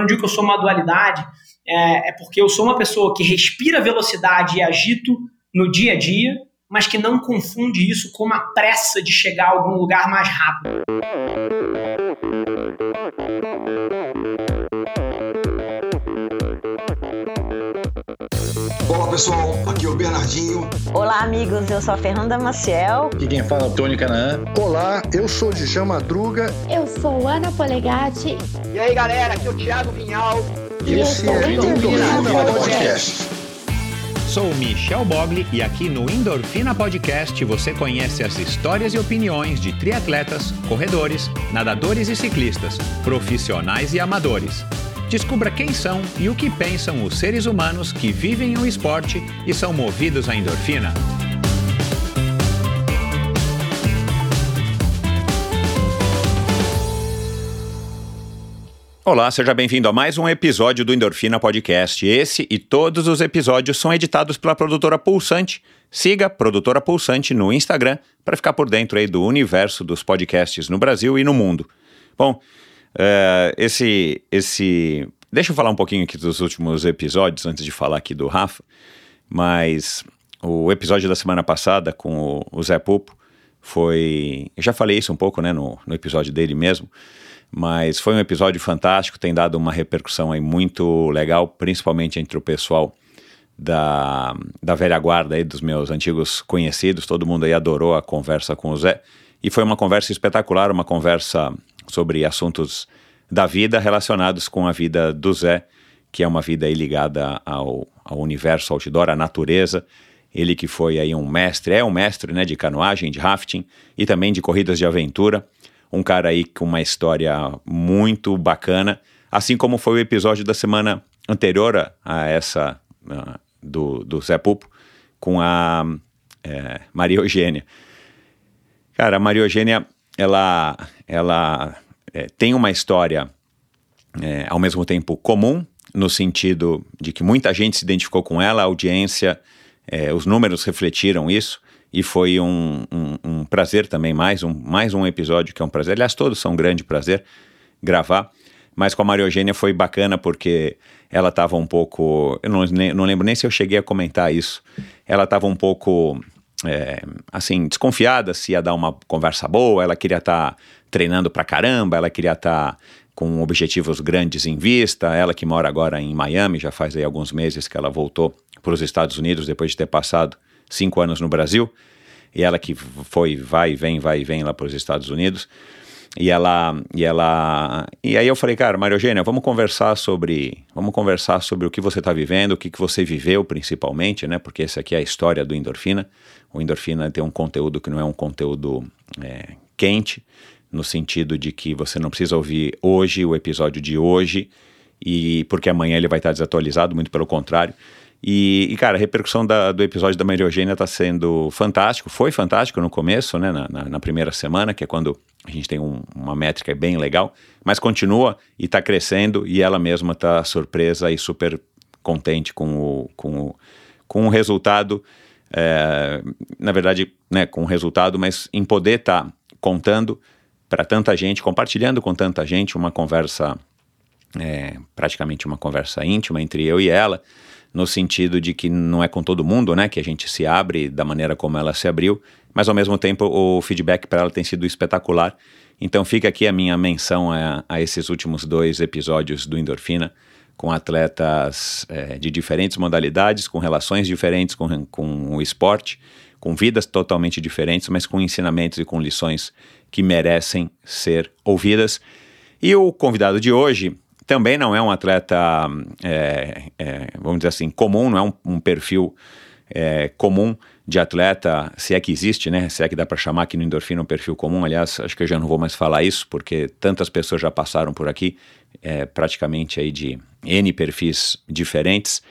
quando eu digo que eu sou uma dualidade, é, é porque eu sou uma pessoa que respira velocidade e agito no dia a dia, mas que não confunde isso com uma pressa de chegar a algum lugar mais rápido. Olá pessoal, aqui é o Bernardinho. Olá amigos, eu sou a Fernanda Maciel. Aqui quem fala é o Tony Canaã. Olá, eu sou Djalma Madruga. Eu sou Ana Polegatti. E aí galera, aqui é o Thiago Vinhal. E esse é o Endorfina Podcast. Sou Michel Bogli e aqui no Endorfina Podcast você conhece as histórias e opiniões de triatletas, corredores, nadadores e ciclistas, profissionais e amadores. Descubra quem são e o que pensam os seres humanos que vivem o esporte e são movidos à endorfina. Olá, seja bem-vindo a mais um episódio do Endorfina Podcast. Esse e todos os episódios são editados pela produtora Pulsante. Siga a produtora Pulsante no Instagram para ficar por dentro aí do universo dos podcasts no Brasil e no mundo. Bom, uh, esse, esse. Deixa eu falar um pouquinho aqui dos últimos episódios antes de falar aqui do Rafa, mas o episódio da semana passada com o, o Zé Pupo foi. Eu já falei isso um pouco né, no, no episódio dele mesmo mas foi um episódio fantástico, tem dado uma repercussão aí muito legal, principalmente entre o pessoal da, da velha guarda aí, dos meus antigos conhecidos, todo mundo aí adorou a conversa com o Zé, e foi uma conversa espetacular, uma conversa sobre assuntos da vida relacionados com a vida do Zé, que é uma vida ligada ao, ao universo outdoor, à natureza, ele que foi aí um mestre, é um mestre né, de canoagem, de rafting e também de corridas de aventura, um cara aí com uma história muito bacana, assim como foi o episódio da semana anterior a essa do, do Zé Pupo, com a é, Maria Eugênia. Cara, a Maria Eugênia, ela, ela é, tem uma história é, ao mesmo tempo comum, no sentido de que muita gente se identificou com ela, a audiência, é, os números refletiram isso, e foi um, um, um, prazer também, mais um, mais um episódio que é um prazer. Aliás, todos são um grande prazer gravar, mas com a Maria Eugênia foi bacana porque ela estava um pouco. Eu não, não lembro nem se eu cheguei a comentar isso. Ela estava um pouco. É, assim, desconfiada se ia dar uma conversa boa, ela queria estar tá treinando pra caramba, ela queria estar tá com objetivos grandes em vista, ela que mora agora em Miami, já faz aí alguns meses que ela voltou para os Estados Unidos depois de ter passado cinco anos no Brasil, e ela que foi, vai e vem, vai e vem lá para os Estados Unidos. E ela, e ela, e aí eu falei, cara, Maria Eugênia, vamos conversar sobre, vamos conversar sobre o que você está vivendo, o que, que você viveu principalmente, né? Porque essa aqui é a história do Endorfina. O Endorfina tem um conteúdo que não é um conteúdo é, quente, no sentido de que você não precisa ouvir hoje o episódio de hoje e porque amanhã ele vai estar desatualizado, muito pelo contrário. E, e, cara, a repercussão da, do episódio da Maria Eugênia está sendo fantástico. Foi fantástico no começo, né? Na, na, na primeira semana, que é quando a gente tem um, uma métrica bem legal, mas continua e está crescendo e ela mesma está surpresa e super contente com o, com o, com o resultado. É, na verdade, né, com o resultado, mas em poder estar tá contando para tanta gente, compartilhando com tanta gente uma conversa, é, praticamente uma conversa íntima entre eu e ela no sentido de que não é com todo mundo, né, que a gente se abre da maneira como ela se abriu, mas ao mesmo tempo o feedback para ela tem sido espetacular. Então fica aqui a minha menção a, a esses últimos dois episódios do Endorfina, com atletas é, de diferentes modalidades, com relações diferentes com, com o esporte, com vidas totalmente diferentes, mas com ensinamentos e com lições que merecem ser ouvidas. E o convidado de hoje também não é um atleta, é, é, vamos dizer assim, comum, não é um, um perfil é, comum de atleta, se é que existe, né? Se é que dá para chamar aqui no endorfina um perfil comum. Aliás, acho que eu já não vou mais falar isso, porque tantas pessoas já passaram por aqui, é, praticamente aí de N perfis diferentes.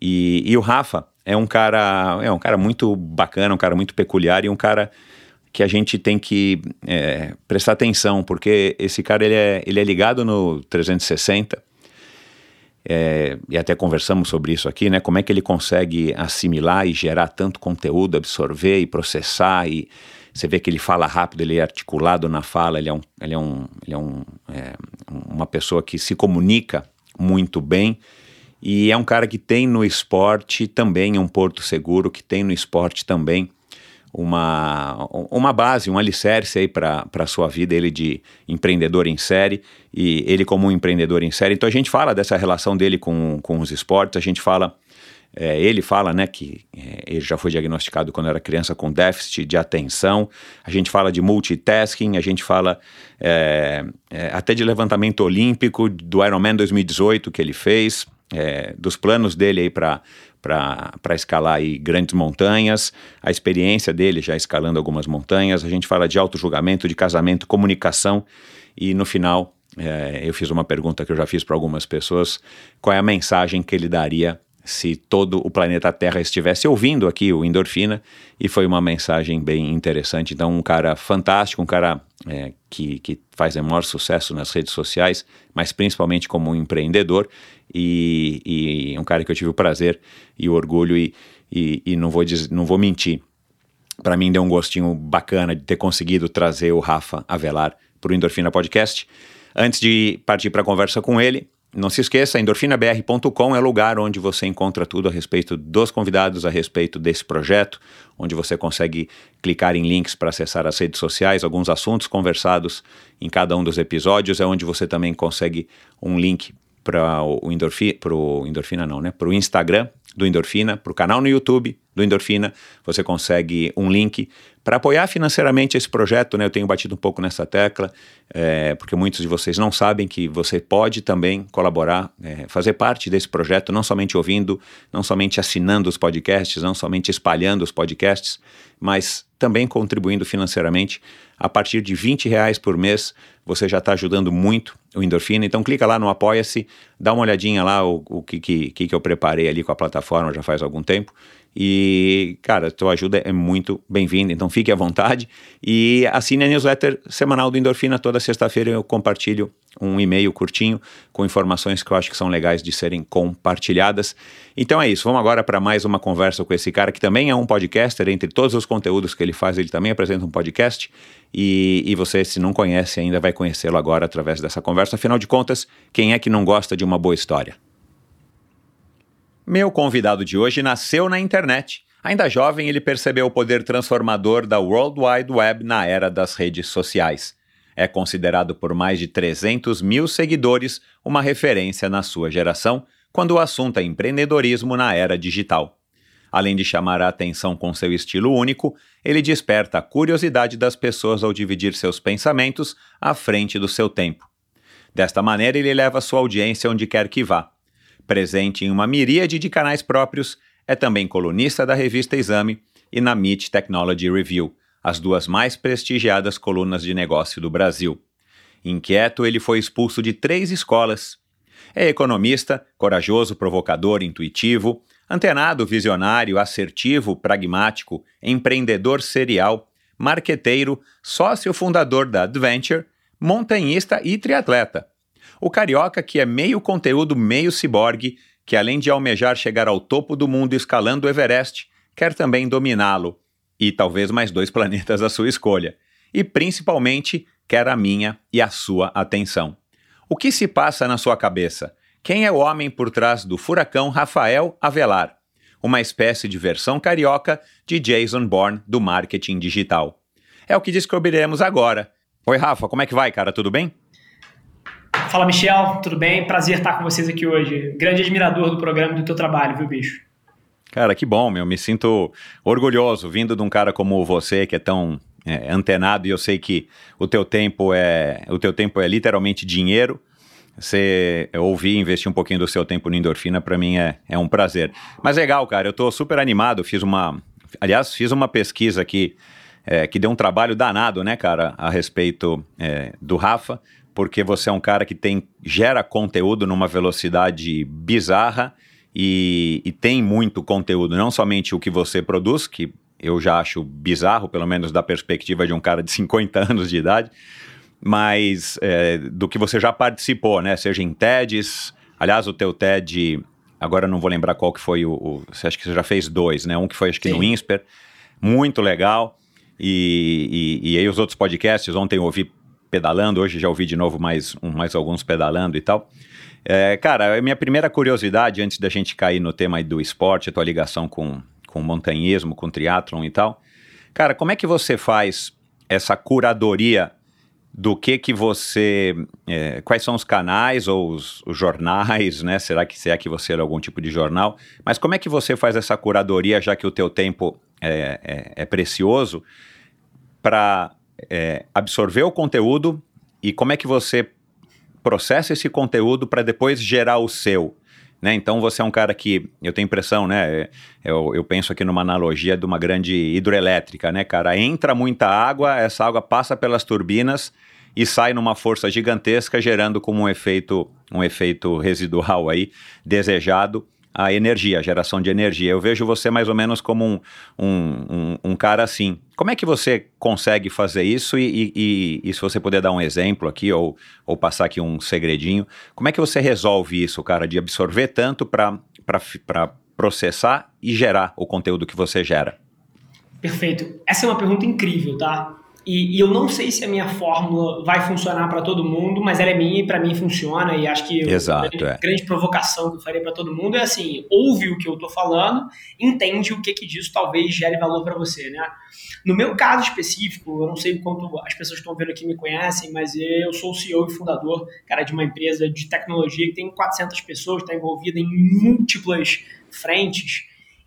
E, e o Rafa é um cara, é um cara muito bacana, um cara muito peculiar e um cara que a gente tem que é, prestar atenção, porque esse cara ele é, ele é ligado no 360, é, e até conversamos sobre isso aqui, né? Como é que ele consegue assimilar e gerar tanto conteúdo, absorver e processar, e você vê que ele fala rápido, ele é articulado na fala, ele é, um, ele é, um, ele é, um, é uma pessoa que se comunica muito bem. E é um cara que tem no esporte também um porto seguro, que tem no esporte também uma, uma base, um alicerce aí para a sua vida, ele de empreendedor em série e ele como um empreendedor em série. Então a gente fala dessa relação dele com, com os esportes, a gente fala, é, ele fala né, que é, ele já foi diagnosticado quando era criança com déficit de atenção, a gente fala de multitasking, a gente fala é, é até de levantamento olímpico do Ironman 2018 que ele fez, é, dos planos dele aí para para escalar aí grandes montanhas, a experiência dele já escalando algumas montanhas, a gente fala de auto-julgamento, de casamento, comunicação. E no final é, eu fiz uma pergunta que eu já fiz para algumas pessoas, qual é a mensagem que ele daria se todo o planeta Terra estivesse ouvindo aqui o Endorfina, e foi uma mensagem bem interessante. Então, um cara fantástico, um cara é, que, que faz o maior sucesso nas redes sociais, mas principalmente como um empreendedor, e, e um cara que eu tive o prazer e o orgulho, e, e, e não, vou dizer, não vou mentir, para mim deu um gostinho bacana de ter conseguido trazer o Rafa Avelar para o Endorfina Podcast. Antes de partir para a conversa com ele, não se esqueça, endorfinabr.com é o lugar onde você encontra tudo a respeito dos convidados, a respeito desse projeto, onde você consegue clicar em links para acessar as redes sociais, alguns assuntos conversados em cada um dos episódios, é onde você também consegue um link para o Endorfina, Endorfina não, né? Para o Instagram do Endorfina, para o canal no YouTube do Endorfina, você consegue um link para apoiar financeiramente esse projeto, né? Eu tenho batido um pouco nessa tecla, é, porque muitos de vocês não sabem que você pode também colaborar, é, fazer parte desse projeto, não somente ouvindo, não somente assinando os podcasts, não somente espalhando os podcasts, mas também contribuindo financeiramente. A partir de 20 reais por mês, você já está ajudando muito o Endorfina. Então clica lá no Apoia-se, dá uma olhadinha lá o, o que, que, que eu preparei ali com a plataforma já faz algum tempo. E, cara, tua ajuda é muito bem-vinda, então fique à vontade. E assine a newsletter semanal do Endorfina. Toda sexta-feira eu compartilho um e-mail curtinho com informações que eu acho que são legais de serem compartilhadas. Então é isso, vamos agora para mais uma conversa com esse cara que também é um podcaster. Entre todos os conteúdos que ele faz, ele também apresenta um podcast. E, e você, se não conhece ainda, vai conhecê-lo agora através dessa conversa. Afinal de contas, quem é que não gosta de uma boa história? Meu convidado de hoje nasceu na internet. Ainda jovem, ele percebeu o poder transformador da World Wide Web na era das redes sociais. É considerado por mais de 300 mil seguidores uma referência na sua geração quando o assunto é empreendedorismo na era digital. Além de chamar a atenção com seu estilo único, ele desperta a curiosidade das pessoas ao dividir seus pensamentos à frente do seu tempo. Desta maneira, ele leva sua audiência onde quer que vá Presente em uma miríade de canais próprios, é também colunista da revista Exame e na MIT Technology Review, as duas mais prestigiadas colunas de negócio do Brasil. Inquieto, ele foi expulso de três escolas. É economista, corajoso, provocador, intuitivo, antenado, visionário, assertivo, pragmático, empreendedor serial, marqueteiro, sócio fundador da Adventure, montanhista e triatleta. O carioca, que é meio conteúdo, meio ciborgue, que além de almejar chegar ao topo do mundo escalando o Everest, quer também dominá-lo, e talvez mais dois planetas à sua escolha. E principalmente quer a minha e a sua atenção. O que se passa na sua cabeça? Quem é o homem por trás do furacão Rafael Avelar? Uma espécie de versão carioca de Jason Bourne do marketing digital. É o que descobriremos agora. Oi, Rafa, como é que vai, cara? Tudo bem? Fala, Michel, tudo bem? Prazer estar com vocês aqui hoje. Grande admirador do programa e do teu trabalho, viu, bicho? Cara, que bom, meu. Me sinto orgulhoso vindo de um cara como você, que é tão é, antenado e eu sei que o teu tempo é o teu tempo é literalmente dinheiro. Você ouvir e investir um pouquinho do seu tempo no endorfina para mim é, é um prazer. Mas legal, cara. Eu tô super animado. Fiz uma, aliás, fiz uma pesquisa aqui é, que deu um trabalho danado, né, cara, a respeito é, do Rafa porque você é um cara que tem gera conteúdo numa velocidade bizarra e, e tem muito conteúdo, não somente o que você produz, que eu já acho bizarro, pelo menos da perspectiva de um cara de 50 anos de idade, mas é, do que você já participou, né? Seja em TEDs, aliás, o teu TED, agora não vou lembrar qual que foi o, o você acha que você já fez dois, né? Um que foi acho que Sim. no INSPER, muito legal, e, e, e, aí os outros podcasts, ontem eu ouvi pedalando, hoje já ouvi de novo mais, um, mais alguns pedalando e tal. É, cara, a minha primeira curiosidade, antes da gente cair no tema do esporte, a tua ligação com, com montanhismo, com triatlon e tal. Cara, como é que você faz essa curadoria do que que você, é, quais são os canais ou os, os, jornais, né? Será que se é que você era algum tipo de jornal? Mas como é que você faz essa curadoria, já que o teu tempo é, é, é precioso, para é, absorver o conteúdo e como é que você processa esse conteúdo para depois gerar o seu? Né? Então você é um cara que, eu tenho impressão, né? Eu, eu, penso aqui numa analogia de uma grande hidroelétrica, né, cara? Entra muita água, essa água passa pelas turbinas e sai numa força gigantesca, gerando como um efeito, um efeito residual aí, desejado, a energia, a geração de energia. Eu vejo você mais ou menos como um, um, um, um cara assim. Como é que você consegue fazer isso? E, e, e, se você puder dar um exemplo aqui, ou, ou passar aqui um segredinho, como é que você resolve isso, cara, de absorver tanto para processar e gerar o conteúdo que você gera? Perfeito. Essa é uma pergunta incrível, tá? E, e, eu não sei se a minha fórmula vai funcionar para todo mundo, mas ela é minha e para mim funciona. E acho que Exato, a grande, é. grande provocação que eu faria para todo mundo é assim: ouve o que eu estou falando, entende o que, que disso talvez gere valor para você, né? No meu caso específico, eu não sei quanto as pessoas que estão vendo aqui me conhecem, mas eu sou o CEO e fundador, cara, de uma empresa de tecnologia que tem 400 pessoas, está envolvida em múltiplas frentes.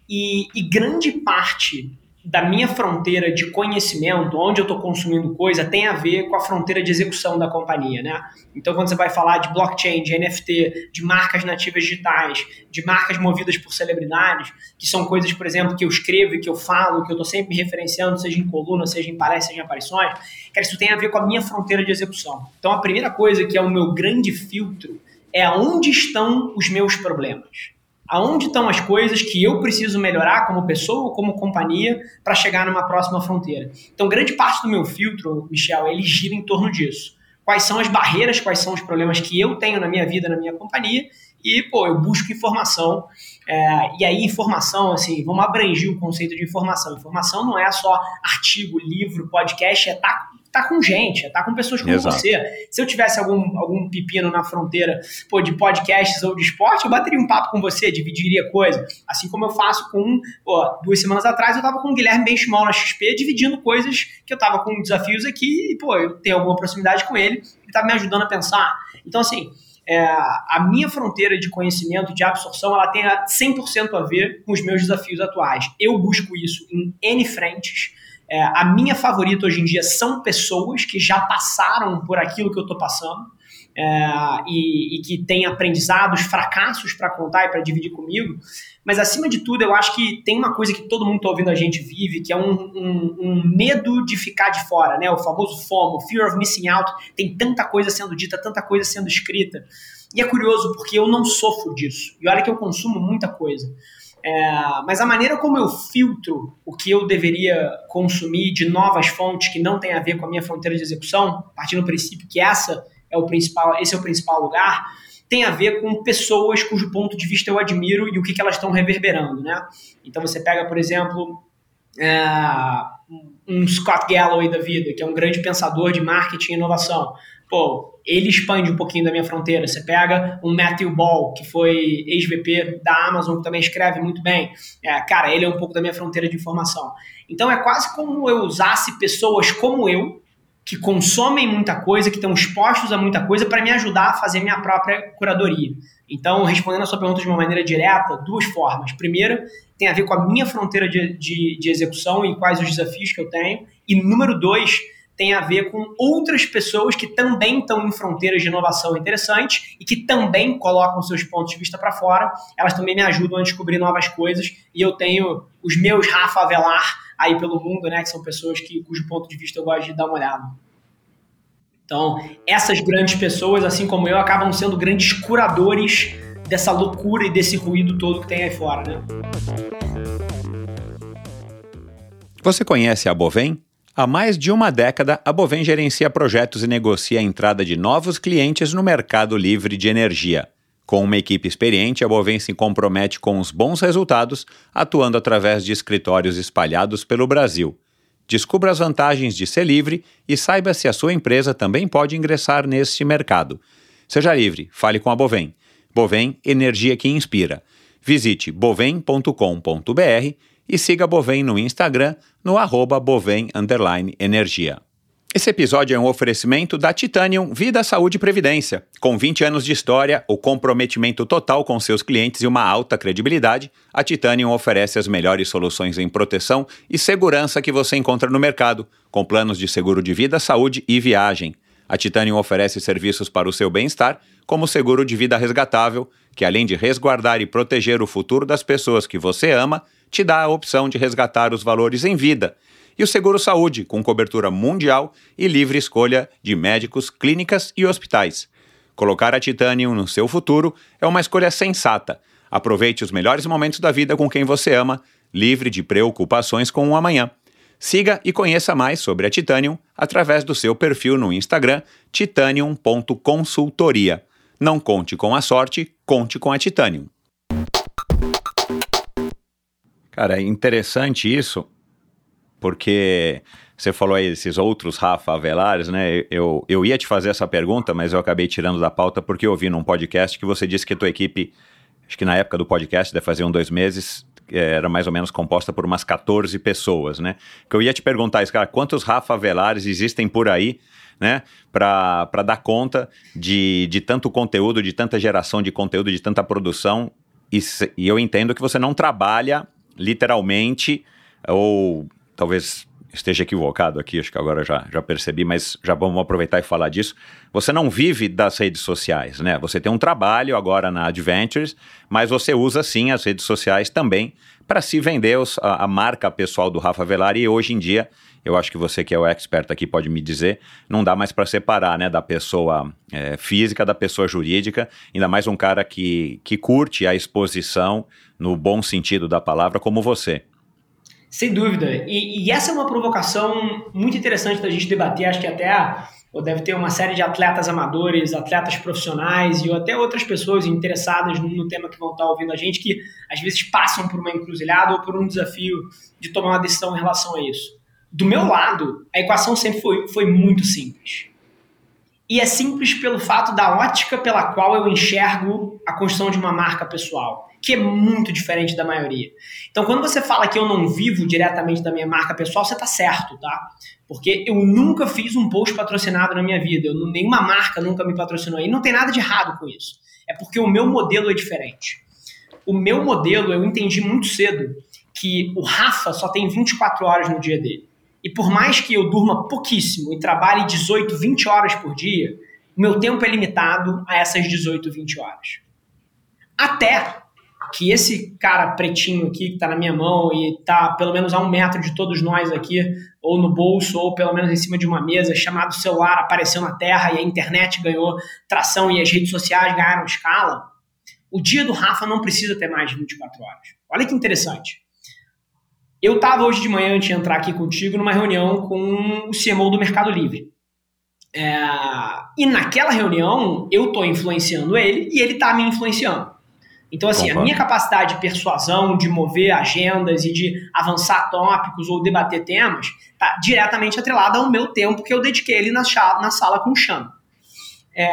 E, e grande parte da minha fronteira de conhecimento, onde eu estou consumindo coisa, tem a ver com a fronteira de execução da companhia, né? Então, quando você vai falar de blockchain, de NFT, de marcas nativas digitais, de marcas movidas por celebridades, que são coisas, por exemplo, que eu escrevo e que eu falo, que eu estou sempre referenciando, seja em coluna, seja em palestras, seja em aparições, cara, isso tem a ver com a minha fronteira de execução. Então, a primeira coisa que é o meu grande filtro é aonde estão os meus problemas aonde estão as coisas que eu preciso melhorar como pessoa ou como companhia para chegar numa próxima fronteira. Então, grande parte do meu filtro, Michel, ele gira em torno disso. Quais são as barreiras, quais são os problemas que eu tenho na minha vida, na minha companhia, e, pô, eu busco informação. É, e aí, informação, assim, vamos abranger o conceito de informação. Informação não é só artigo, livro, podcast, é estar tá tá com gente, tá com pessoas como Exato. você. Se eu tivesse algum, algum pepino na fronteira pô, de podcasts ou de esporte, eu bateria um papo com você, dividiria coisa. Assim como eu faço com, pô, duas semanas atrás eu tava com o Guilherme Benchimol na XP, dividindo coisas que eu tava com desafios aqui e, pô, eu tenho alguma proximidade com ele, ele tá me ajudando a pensar. Então, assim, é, a minha fronteira de conhecimento, de absorção, ela tem 100% a ver com os meus desafios atuais. Eu busco isso em N frentes, é, a minha favorita hoje em dia são pessoas que já passaram por aquilo que eu estou passando é, e, e, que têm aprendizados, fracassos para contar e para dividir comigo. Mas acima de tudo, eu acho que tem uma coisa que todo mundo está ouvindo a gente vive, que é um, um, um, medo de ficar de fora, né? O famoso FOMO, Fear of Missing Out. Tem tanta coisa sendo dita, tanta coisa sendo escrita. E é curioso porque eu não sofro disso. E olha que eu consumo muita coisa. É, mas a maneira como eu filtro o que eu deveria consumir de novas fontes que não tem a ver com a minha fronteira de execução, partindo do princípio que essa é o principal, esse é o principal lugar, tem a ver com pessoas cujo ponto de vista eu admiro e o que, que elas estão reverberando, né? Então você pega, por exemplo, é, um Scott Galloway da vida, que é um grande pensador de marketing e inovação. Pô, ele expande um pouquinho da minha fronteira. Você pega um Matthew Ball, que foi ex-VP da Amazon, que também escreve muito bem. É, cara, ele é um pouco da minha fronteira de informação. Então é quase como eu usasse pessoas como eu, que consomem muita coisa, que estão expostos a muita coisa, para me ajudar a fazer minha própria curadoria. Então, respondendo a sua pergunta de uma maneira direta, duas formas. Primeira, tem a ver com a minha fronteira de, de, de execução e quais os desafios que eu tenho. E número dois, tem a ver com outras pessoas que também estão em fronteiras de inovação interessantes e que também colocam seus pontos de vista para fora. Elas também me ajudam a descobrir novas coisas e eu tenho os meus Rafa Avelar aí pelo mundo, né, que são pessoas que, cujo ponto de vista eu gosto de dar uma olhada. Então, essas grandes pessoas, assim como eu, acabam sendo grandes curadores dessa loucura e desse ruído todo que tem aí fora, né? Você conhece a Bovem? Há mais de uma década, a Bovem gerencia projetos e negocia a entrada de novos clientes no mercado livre de energia. Com uma equipe experiente, a Bovem se compromete com os bons resultados, atuando através de escritórios espalhados pelo Brasil. Descubra as vantagens de ser livre e saiba se a sua empresa também pode ingressar neste mercado. Seja livre, fale com a Bovem. Bovem, energia que inspira. Visite bovem.com.br e siga Bovem no Instagram no arroba bovem energia. Esse episódio é um oferecimento da Titanium Vida, Saúde e Previdência. Com 20 anos de história, o comprometimento total com seus clientes e uma alta credibilidade, a Titanium oferece as melhores soluções em proteção e segurança que você encontra no mercado, com planos de seguro de vida, saúde e viagem. A Titanium oferece serviços para o seu bem-estar, como o seguro de vida resgatável, que além de resguardar e proteger o futuro das pessoas que você ama, te dá a opção de resgatar os valores em vida e o Seguro Saúde, com cobertura mundial e livre escolha de médicos, clínicas e hospitais. Colocar a Titanium no seu futuro é uma escolha sensata. Aproveite os melhores momentos da vida com quem você ama, livre de preocupações com o amanhã. Siga e conheça mais sobre a Titanium através do seu perfil no Instagram titanium.consultoria. Não conte com a sorte, conte com a Titanium. Cara, é interessante isso, porque você falou aí esses outros Rafa Avelares, né? Eu, eu ia te fazer essa pergunta, mas eu acabei tirando da pauta porque eu ouvi num podcast que você disse que a tua equipe, acho que na época do podcast, deve fazer um, dois meses, eh, era mais ou menos composta por umas 14 pessoas, né? Que eu ia te perguntar isso, cara, quantos Rafa Avelares existem por aí, né? Para dar conta de, de tanto conteúdo, de tanta geração de conteúdo, de tanta produção. E, e eu entendo que você não trabalha literalmente ou talvez esteja equivocado aqui, acho que agora já, já percebi, mas já vamos aproveitar e falar disso. Você não vive das redes sociais, né? Você tem um trabalho agora na Adventures, mas você usa sim as redes sociais também para se vender a, a, marca pessoal do Rafa Velar e hoje em dia, eu acho que você que é o expert aqui pode me dizer, não dá mais para separar, né, da pessoa é, física da pessoa jurídica, ainda mais um cara que, que curte a exposição no bom sentido da palavra como você. Sem dúvida. E, e, essa é uma provocação muito interessante da gente debater. Acho que até ou deve ter uma série de atletas amadores, atletas profissionais e até outras pessoas interessadas no tema que vão estar ouvindo a gente, que às vezes passam por uma encruzilhada ou por um desafio de tomar uma decisão em relação a isso. Do meu lado, a equação sempre foi, foi muito simples. E é simples pelo fato da ótica pela qual eu enxergo a construção de uma marca pessoal que é muito diferente da maioria. Então, quando você fala que eu não vivo diretamente da minha marca pessoal, você está certo, tá? Porque eu nunca fiz um post patrocinado na minha vida, eu, nenhuma marca nunca me patrocinou. E não tem nada de errado com isso. É porque o meu modelo é diferente. O meu modelo, eu entendi muito cedo que o Rafa só tem 24 horas no dia dele. E por mais que eu durma pouquíssimo e trabalhe 18, 20 horas por dia, meu tempo é limitado a essas 18, 20 horas. Até que esse cara pretinho aqui que está na minha mão e está pelo menos a um metro de todos nós aqui, ou no bolso, ou pelo menos em cima de uma mesa, chamado celular, apareceu na Terra e a internet ganhou tração e as redes sociais ganharam escala, o dia do Rafa não precisa ter mais de 24 horas. Olha que interessante. Eu estava hoje de manhã, antes de entrar aqui contigo, numa reunião com o CMO do Mercado Livre. É... E naquela reunião, eu estou influenciando ele e ele está me influenciando. Então, assim, Concordo. a minha capacidade de persuasão, de mover agendas e de avançar tópicos ou debater temas, está diretamente atrelada ao meu tempo que eu dediquei ali na, na sala com o Chan. É,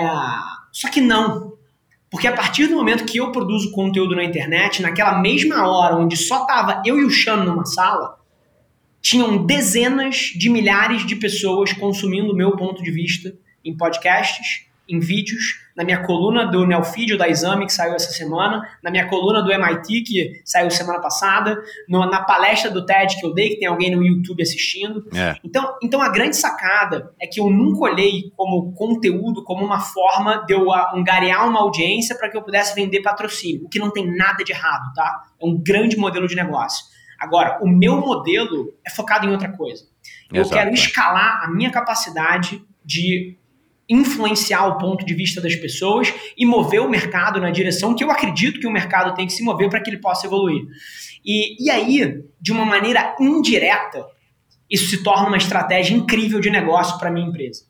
só que não. Porque a partir do momento que eu produzo conteúdo na internet, naquela mesma hora onde só tava eu e o Chan numa sala, tinham dezenas de milhares de pessoas consumindo o meu ponto de vista em podcasts, em vídeos, na minha coluna do Neofídio da Exame, que saiu essa semana, na minha coluna do MIT, que saiu semana passada, no, na palestra do TED que eu dei, que tem alguém no YouTube assistindo. É. Então, então, a grande sacada é que eu nunca olhei como conteúdo, como uma forma de eu angariar uma audiência para que eu pudesse vender patrocínio, o que não tem nada de errado, tá? É um grande modelo de negócio. Agora, o meu modelo é focado em outra coisa. Eu Exato. quero escalar a minha capacidade de influenciar o ponto de vista das pessoas e mover o mercado na direção que eu acredito que o mercado tem que se mover para que ele possa evoluir. E, e aí, de uma maneira indireta, isso se torna uma estratégia incrível de negócio para minha empresa.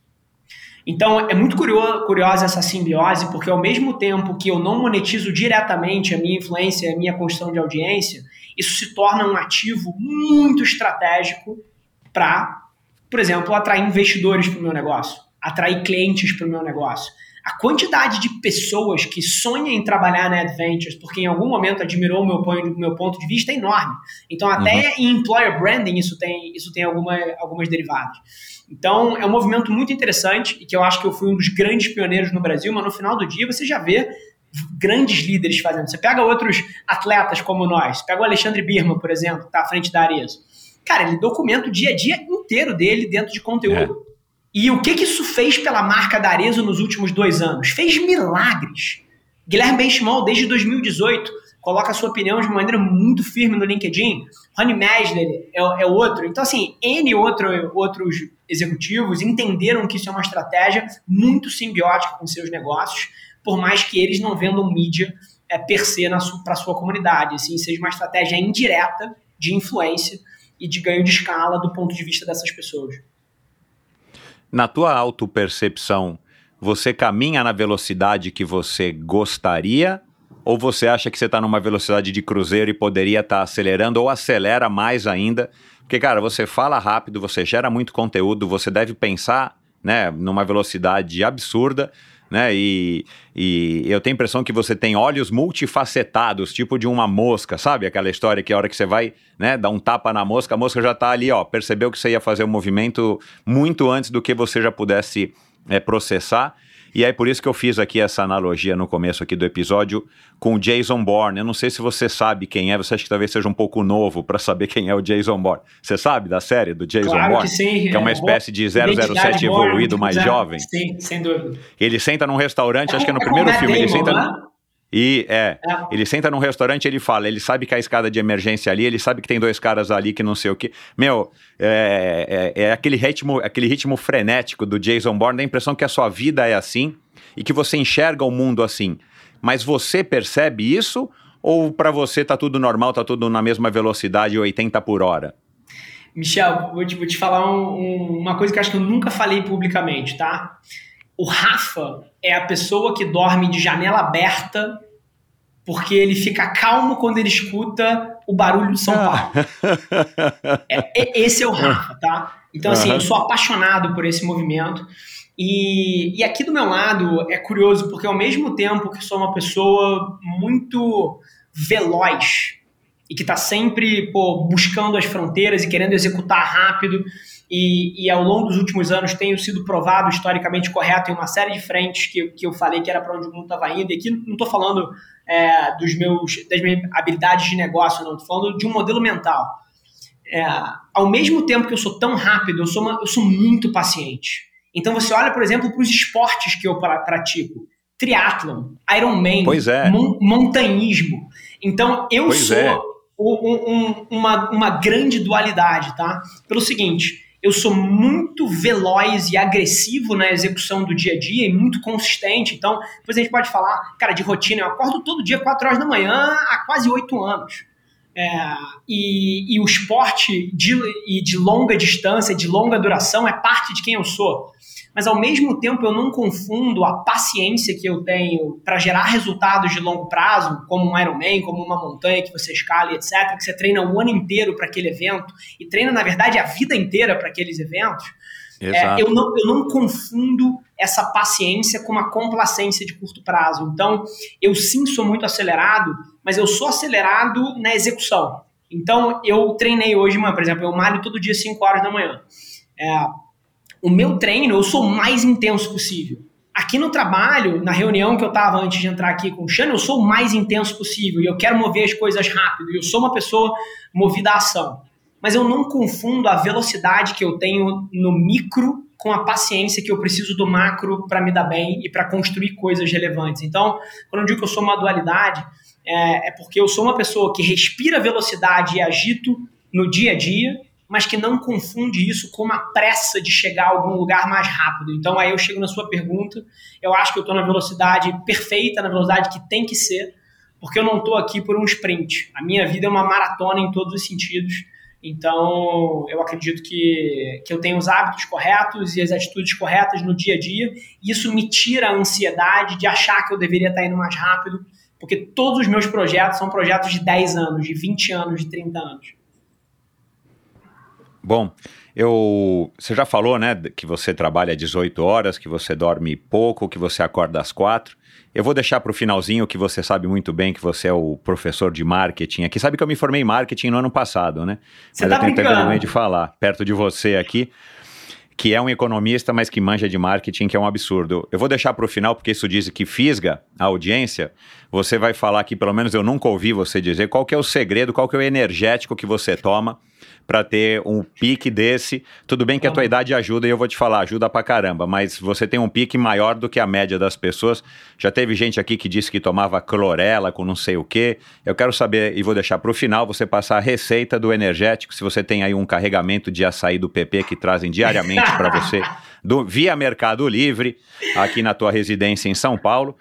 Então, é muito curioso, curiosa essa simbiose, porque ao mesmo tempo que eu não monetizo diretamente a minha influência, a minha construção de audiência, isso se torna um ativo muito estratégico para, por exemplo, atrair investidores para o meu negócio atrair clientes para o meu negócio. a quantidade de pessoas que sonham em trabalhar na Adventures, porque em algum momento admirou o meu, ponto, meu ponto de vista, é enorme. Então, até uhum. em employer branding isso tem, isso tem alguma, algumas derivadas. Então, é um movimento muito interessante e que eu acho que eu fui um dos grandes pioneiros no Brasil, mas no final do dia você já vê grandes líderes fazendo. Você pega outros atletas como nós, pega o Alexandre Birman, por exemplo, que está à frente da Arezzo. Cara, ele documenta o dia a dia inteiro dele dentro de conteúdo. E o que, que isso fez pela marca da Arezzo nos últimos dois anos? Fez milagres. Guilherme Benchimol, desde 2018, coloca a sua opinião de maneira muito firme no LinkedIn. Rony Mesler é, é outro. Então, assim, N outro, outros executivos entenderam que isso é uma estratégia muito simbiótica com seus negócios, por mais que eles não vendam mídia é, per se para a sua comunidade. Assim, seja uma estratégia indireta de influência e de ganho de escala do ponto de vista dessas pessoas. Na tua autopercepção, você caminha na velocidade que você gostaria? Ou você acha que você está numa velocidade de cruzeiro e poderia estar tá acelerando ou acelera mais ainda? Porque, cara, você fala rápido, você gera muito conteúdo, você deve pensar né, numa velocidade absurda, né? E, e eu tenho a impressão que você tem olhos multifacetados, tipo de uma mosca, sabe? Aquela história que a hora que você vai, né, dar um tapa na mosca, a mosca já está ali, ó, percebeu que você ia fazer o um movimento muito antes do que você já pudesse é, processar. E é por isso que eu fiz aqui essa analogia no começo aqui do episódio com o Jason Bourne. Eu não sei se você sabe quem é, você acha que talvez seja um pouco novo para saber quem é o Jason Bourne. Você sabe da série do Jason claro Bourne? Que, sim, que é uma espécie de 007 evoluído mais jovem. Sim, sem dúvida. Ele senta num restaurante, é, acho que é no é primeiro filme, Damon, ele senta né? E é, é, ele senta num restaurante e ele fala, ele sabe que a escada de emergência ali, ele sabe que tem dois caras ali que não sei o que. Meu, é, é, é, aquele, ritmo, aquele ritmo frenético do Jason Bourne, dá a impressão que a sua vida é assim e que você enxerga o mundo assim. Mas você percebe isso ou para você tá tudo normal, tá tudo na mesma velocidade, 80 por hora? Michel, vou te, vou te falar um, um, uma coisa que eu acho que eu nunca falei publicamente, tá? O Rafa é a pessoa que dorme de janela aberta porque ele fica calmo quando ele escuta o barulho de São ah. Paulo. é, é, esse é o Rafa, tá? Então, assim, uhum. eu sou apaixonado por esse movimento. E, e aqui do meu lado é curioso, porque ao mesmo tempo que sou uma pessoa muito veloz e que está sempre pô, buscando as fronteiras e querendo executar rápido, e, e, ao longo dos últimos anos tenho sido provado historicamente correto em uma série de frentes que, que eu falei que era para onde o mundo estava indo. E aqui não estou falando é, dos meus, das minhas habilidades de negócio, não. Estou falando de um modelo mental. É, ao mesmo tempo que eu sou tão rápido, eu sou, uma, eu sou muito paciente. Então você olha, por exemplo, para os esportes que eu pratico. Triatlon, Ironman, é. mon montanhismo. Então eu pois sou é. um, uma, uma grande dualidade, tá? Pelo seguinte, eu sou muito veloz e agressivo na execução do dia a dia e muito consistente. Então, depois a gente pode falar, cara, de rotina. Eu acordo todo dia 4 horas da manhã há quase 8 anos. É, e, e, o esporte de, e de longa distância, de longa duração, é parte de quem eu sou mas ao mesmo tempo eu não confundo a paciência que eu tenho para gerar resultados de longo prazo, como um Ironman, como uma montanha que você escala, etc., que você treina o ano inteiro para aquele evento e treina, na verdade, a vida inteira para aqueles eventos. É, eu, não, eu não confundo essa paciência com uma complacência de curto prazo. Então, eu sim sou muito acelerado, mas eu sou acelerado na execução. Então, eu treinei hoje, por exemplo, eu malho todo dia 5 horas da manhã. É, o meu treino, eu sou o mais intenso possível. Aqui no trabalho, na reunião que eu estava antes de entrar aqui com o Xano, eu sou o mais intenso possível e eu quero mover as coisas rápido. Eu sou uma pessoa movida à ação. Mas eu não confundo a velocidade que eu tenho no micro com a paciência que eu preciso do macro para me dar bem e para construir coisas relevantes. Então, quando eu digo que eu sou uma dualidade, é, é porque eu sou uma pessoa que respira velocidade e agito no dia a dia, mas que não confunde isso com uma pressa de chegar a algum lugar mais rápido. Então aí eu chego na sua pergunta, eu acho que eu estou na velocidade perfeita, na velocidade que tem que ser, porque eu não estou aqui por um sprint. A minha vida é uma maratona em todos os sentidos. Então, eu acredito que, que eu tenho os hábitos corretos e as atitudes corretas no dia a dia, e isso me tira a ansiedade de achar que eu deveria estar indo mais rápido, porque todos os meus projetos são projetos de 10 anos, de 20 anos, de 30 anos. Bom, eu, você já falou, né, que você trabalha 18 horas, que você dorme pouco, que você acorda às quatro. Eu vou deixar para o finalzinho que você sabe muito bem que você é o professor de marketing aqui. Sabe que eu me formei em marketing no ano passado, né? Você mas tá eu tenho brincando? vergonha de falar perto de você aqui, que é um economista, mas que manja de marketing, que é um absurdo. Eu vou deixar para o final, porque isso diz que fisga a audiência. Você vai falar aqui, pelo menos eu nunca ouvi você dizer, qual que é o segredo, qual que é o energético que você toma para ter um pique desse. Tudo bem que a tua idade ajuda e eu vou te falar, ajuda pra caramba, mas você tem um pique maior do que a média das pessoas. Já teve gente aqui que disse que tomava clorela com não sei o quê. Eu quero saber, e vou deixar pro final, você passar a receita do energético, se você tem aí um carregamento de açaí do PP que trazem diariamente para você do, via Mercado Livre, aqui na tua residência em São Paulo.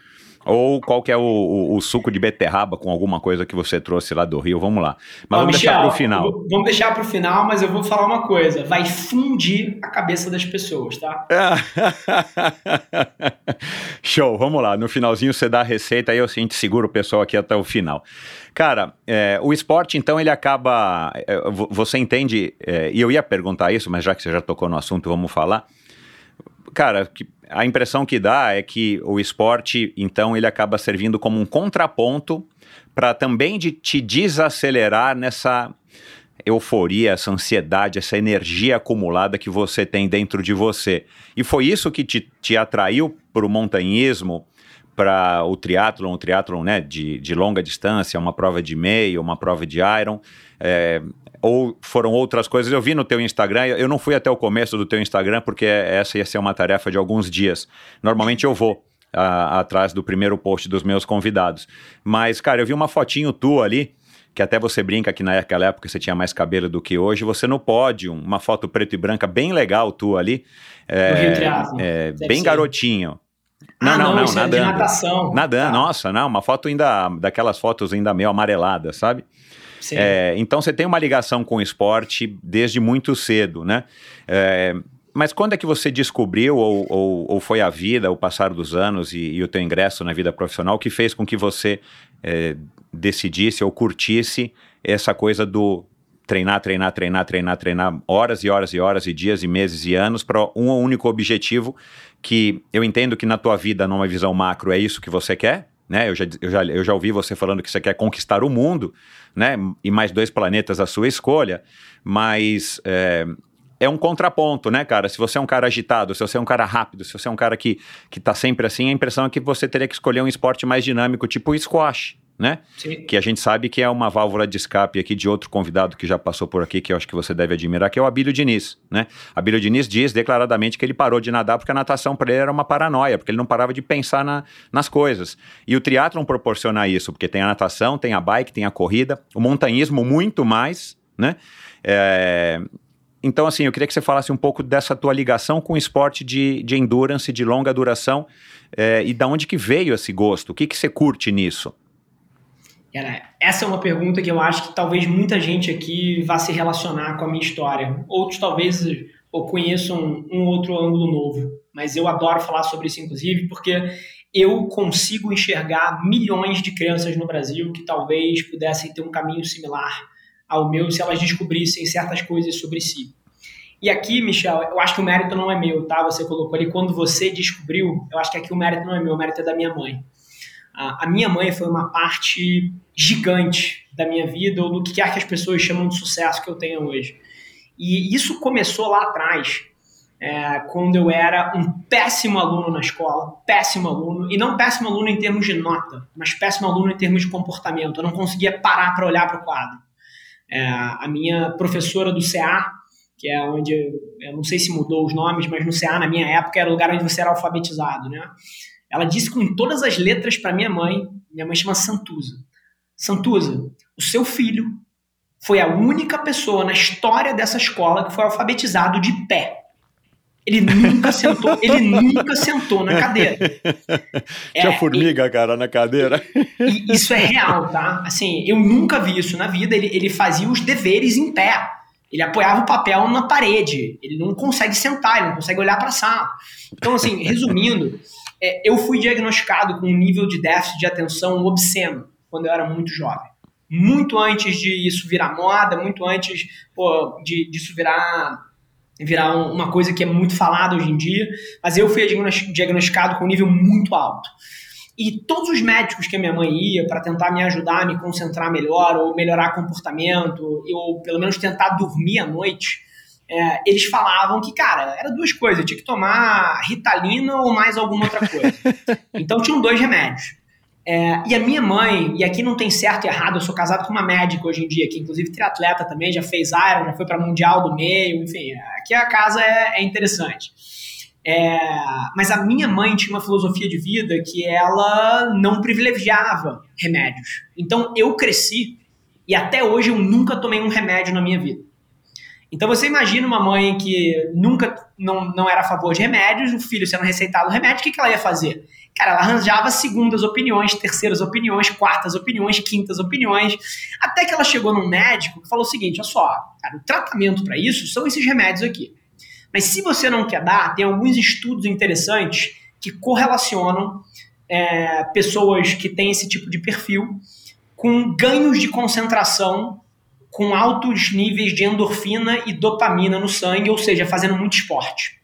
Ou qual que é o, o- o suco de beterraba com alguma coisa que você trouxe lá do Rio? Vamos lá. Mas Ó, vamos deixar Michel, pro final. Vamos deixar pro final, mas eu vou falar uma coisa. Vai fundir a cabeça das pessoas, tá? Show, vamos lá. No finalzinho você dá a receita, aí eu gente seguro o pessoal aqui até o final. Cara, é, o esporte, então, ele acaba. é, vo- você entende, é, e eu ia perguntar isso, mas já que você já tocou no assunto, vamos falar. Cara, a impressão que dá é que o esporte, então, ele acaba servindo como um contraponto para também de te desacelerar nessa euforia, essa ansiedade, essa energia acumulada que você tem dentro de você. E foi isso que te, te atraiu para o montanhismo, para o triatlon, o triatlon né, de, de longa distância, uma prova de meio, uma prova de iron, é, ou foram outras coisas. Eu vi no teu Instagram, eu não fui até o começo do teu Instagram, porque essa ia ser uma tarefa de alguns dias. Normalmente eu vou a- atrás do primeiro post dos meus convidados. Mas, cara, eu vi uma fotinho tua ali, que até você brinca que naquela época você tinha mais cabelo do que hoje, você no pódio, uma foto preto e branca bem legal tua ali. É, é, bem ser. garotinho. ah, não, isso é de nadando. natação. Nadando, Tá. nossa, não, uma foto ainda, daquelas fotos ainda meio amareladas, sabe? É, então você tem uma ligação com o esporte desde muito cedo, né? É, mas quando é que você descobriu, ou, ou, ou foi a vida, o passar dos anos e, e o teu ingresso na vida profissional que fez com que você é, decidisse ou curtisse essa coisa do treinar, treinar, treinar, treinar, treinar horas e horas e horas e dias e meses e anos para um único objetivo que eu entendo que na tua vida, numa visão macro, é isso que você quer, né? Eu já, eu já, eu já ouvi você falando que você quer conquistar o mundo, né? E mais dois planetas à sua escolha, mas é, é um contraponto, né, cara? Se você é um cara agitado, se você é um cara rápido, se você é um cara que, que tá sempre assim, a impressão é que você teria que escolher um esporte mais dinâmico, tipo squash, né? Sim. Que a gente sabe que é uma válvula de escape aqui de outro convidado que já passou por aqui, que eu acho que você deve admirar, que é o Abílio Diniz, né? Abílio Diniz diz declaradamente que ele parou de nadar porque a natação para ele era uma paranoia, porque ele não parava de pensar na- nas coisas. E o triatlon proporciona isso, porque tem a natação, tem a bike, tem a corrida, o montanhismo muito mais, né? É, Então, assim, eu queria que você falasse um pouco dessa tua ligação com o esporte de, de endurance, de longa duração, é, e da onde que veio esse gosto? O que, que você curte nisso? Cara, essa é uma pergunta que eu acho que talvez muita gente aqui vá se relacionar com a minha história. Outros talvez ou conheçam um outro ângulo novo. Mas eu adoro falar sobre isso, inclusive, porque eu consigo enxergar milhões de crianças no Brasil que talvez pudessem ter um caminho similar ao meu se elas descobrissem certas coisas sobre si. E aqui, Michel, eu acho que o mérito não é meu, tá? Você colocou ali quando você descobriu, eu acho que aqui o mérito não é meu, o mérito é da minha mãe. A, minha mãe foi uma parte gigante da minha vida, ou do que quer que as pessoas chamam de sucesso que eu tenho hoje. E isso começou lá atrás, é, quando eu era um péssimo aluno na escola, péssimo aluno, e não péssimo aluno em termos de nota, mas péssimo aluno em termos de comportamento. Eu não conseguia parar para olhar para o quadro. É, a minha professora do CA, que é onde, eu não sei se mudou os nomes, mas no CA, na minha época, era o lugar onde você era alfabetizado, né? Ela disse com todas as letras para minha mãe, minha mãe chama Santuza. Santuza, o seu filho foi a única pessoa na história dessa escola que foi alfabetizado de pé. Ele nunca sentou, ele nunca sentou na cadeira. Tinha É, formiga, cara, na cadeira. e isso é real, tá? Assim, eu nunca vi isso na vida. Ele, ele fazia os deveres em pé. Ele apoiava o papel na parede. Ele não consegue sentar, ele não consegue olhar para a sala. Então, assim, resumindo, é, eu fui diagnosticado com um nível de déficit de atenção obsceno quando eu era muito jovem. muito antes de isso virar moda, muito antes pô, de disso virar virar uma coisa que é muito falada hoje em dia, mas eu fui diagnosticado com um nível muito alto. E todos os médicos que a minha mãe ia para tentar me ajudar a me concentrar melhor, ou melhorar comportamento, ou pelo menos tentar dormir à noite, é, eles falavam que, cara, era duas coisas, tinha que tomar ritalina ou mais alguma outra coisa. então tinham dois remédios. É, e a minha mãe, e aqui não tem certo e errado, eu sou casado com uma médica hoje em dia, que inclusive triatleta também, já fez Iron, já foi para Mundial do Meio, enfim, aqui a casa é, é interessante. É, mas a minha mãe tinha uma filosofia de vida que ela não privilegiava remédios. Então eu cresci e até hoje eu nunca tomei um remédio na minha vida. Então você imagina uma mãe que nunca não, não era a favor de remédios, o filho sendo receitado remédio, o que, que ela ia fazer? Cara, ela arranjava segundas opiniões, terceiras opiniões, quartas opiniões, quintas opiniões, até que ela chegou num médico que falou o seguinte: olha só, cara, o tratamento para isso são esses remédios aqui. Mas se você não quer dar, tem alguns estudos interessantes que correlacionam é, pessoas que têm esse tipo de perfil com ganhos de concentração com altos níveis de endorfina e dopamina no sangue, ou seja, fazendo muito esporte.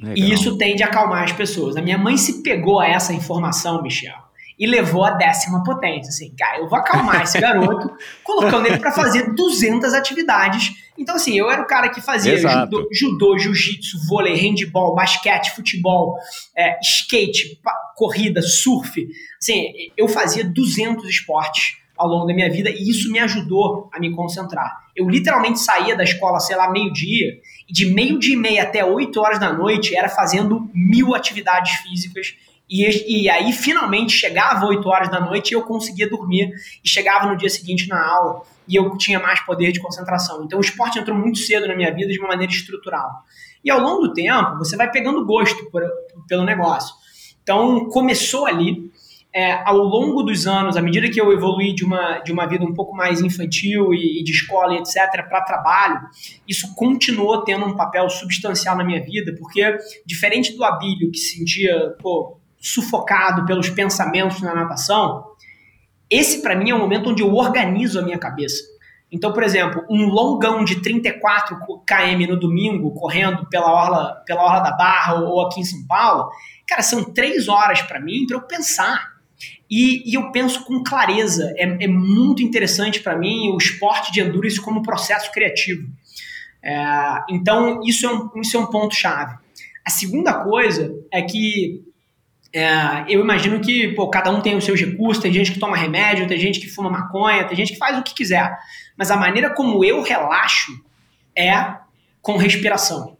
Legal. E isso tende a acalmar as pessoas. A minha mãe se pegou a essa informação, Michel, e levou a décima potência. Assim, cara, eu vou acalmar esse garoto, colocando ele para fazer 200 atividades. Então, assim, eu era o cara que fazia judô, judô jiu-jitsu, vôlei, handball, basquete, futebol, é, skate, corrida, surf. Assim, eu fazia 200 esportes ao longo da minha vida e isso me ajudou a me concentrar. Eu literalmente saía da escola, sei lá, meio-dia, e de meio-dia e meia até 8 horas da noite era fazendo mil atividades físicas. E, e aí, finalmente, chegava 8 horas da noite e eu conseguia dormir. E chegava no dia seguinte na aula e eu tinha mais poder de concentração. Então, o esporte entrou muito cedo na minha vida de uma maneira estrutural. E ao longo do tempo, você vai pegando gosto por, pelo negócio. Então, começou ali é, ao longo dos anos, à medida que eu evolui de uma, de uma vida um pouco mais infantil e, e de escola etc., para trabalho, isso continuou tendo um papel substancial na minha vida, porque, diferente do Abílio, que se sentia pô, sufocado pelos pensamentos na natação, esse para mim é o momento onde eu organizo a minha cabeça. Então, por exemplo, um longão de 34 km no domingo, correndo pela orla, pela orla da Barra ou aqui em São Paulo, cara, são três horas para mim para eu pensar e, e, eu penso com clareza. É, é muito interessante para mim o esporte de endurance como processo criativo. É, então, isso é um, isso é um ponto-chave. A segunda coisa é que é, eu imagino que pô, cada um tem os seus recursos, tem gente que toma remédio, tem gente que fuma maconha, tem gente que faz o que quiser. Mas a maneira como eu relaxo é com respiração.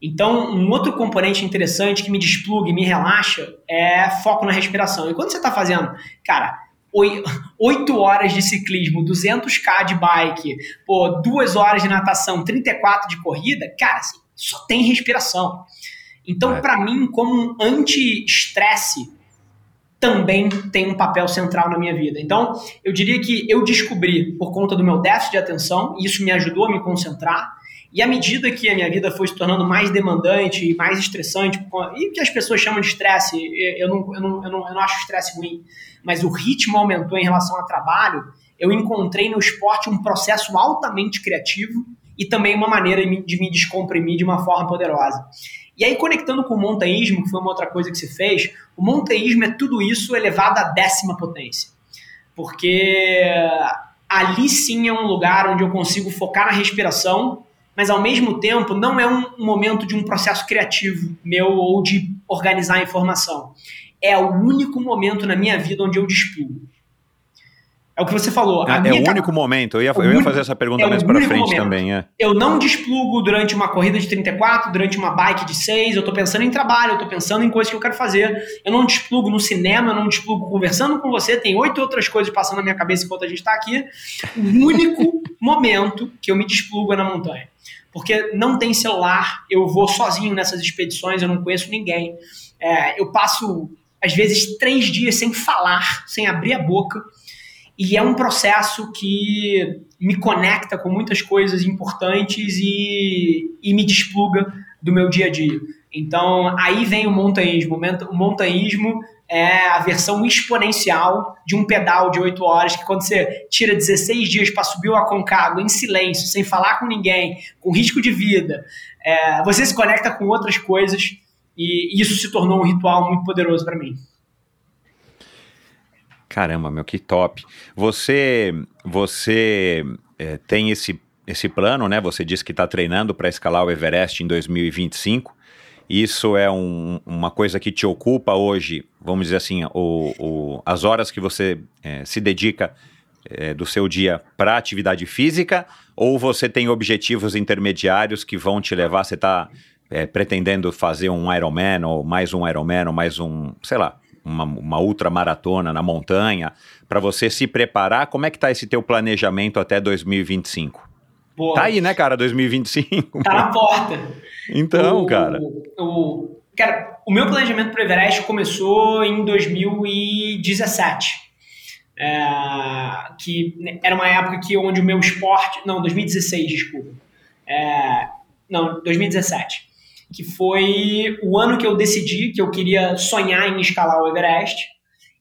Então, um outro componente interessante que me despluga e me relaxa é foco na respiração. E quando você está fazendo, cara, 8 horas de ciclismo, 200k de bike, pô, 2 horas de natação, 34 de corrida, cara, assim, só tem respiração. Então, é. para mim, como um anti-estresse, também tem um papel central na minha vida. Então, eu diria que eu descobri, por conta do meu déficit de atenção, e isso me ajudou a me concentrar, e à medida que a minha vida foi se tornando mais demandante e mais estressante, e que as pessoas chamam de estresse, eu não, eu, não, eu, não, eu não acho estresse ruim, mas o ritmo aumentou em relação ao trabalho, eu encontrei no esporte um processo altamente criativo e também uma maneira de me descomprimir de uma forma poderosa. E aí, conectando com o montanhismo, que foi uma outra coisa que se fez, o montanhismo é tudo isso elevado à décima potência. Porque ali sim é um lugar onde eu consigo focar na respiração mas ao mesmo tempo não é um momento de um processo criativo meu ou de organizar a informação. É o único momento na minha vida onde eu desplugo. É o que você falou. Ah, é o único momento. Eu ia, eu ia fazer essa pergunta é mais para frente momento. também. É. Eu não desplugo durante uma corrida de 34, durante uma bike de 6. Eu estou pensando em trabalho, eu estou pensando em coisas que eu quero fazer. Eu não desplugo no cinema, eu não desplugo conversando com você. Tem oito outras coisas passando na minha cabeça enquanto a gente está aqui. O único momento que eu me desplugo é na montanha porque não tem celular, eu vou sozinho nessas expedições, eu não conheço ninguém. É, eu passo, às vezes, três dias sem falar, sem abrir a boca, e é um processo que me conecta com muitas coisas importantes e, e me despluga do meu dia a dia. Então, aí vem o montanhismo. O montanhismo é a versão exponencial de um pedal de 8 horas, que quando você tira 16 dias para subir o Aconcagua em silêncio, sem falar com ninguém, com risco de vida, é, você se conecta com outras coisas e isso se tornou um ritual muito poderoso para mim. Caramba, meu, que top. Você, você é, tem esse, esse plano, né? Você disse que está treinando para escalar o Everest em 2025. Isso é um, uma coisa que te ocupa hoje, vamos dizer assim, o, o as horas que você é, se dedica é, do seu dia para atividade física, ou você tem objetivos intermediários que vão te levar, você está é, pretendendo fazer um Ironman, ou mais um Ironman, ou mais um, sei lá, uma, uma ultramaratona na montanha, para você se preparar, como é que tá esse teu planejamento até 2025? Boa. Tá aí, né, cara, 2025. Tá na porta. Então, o, cara. O, cara, o meu planejamento para o Everest começou em 2017. É, que era uma época que onde o meu esporte. Não, 2016, desculpa. É, não, 2017 que foi o ano que eu decidi que eu queria sonhar em escalar o Everest.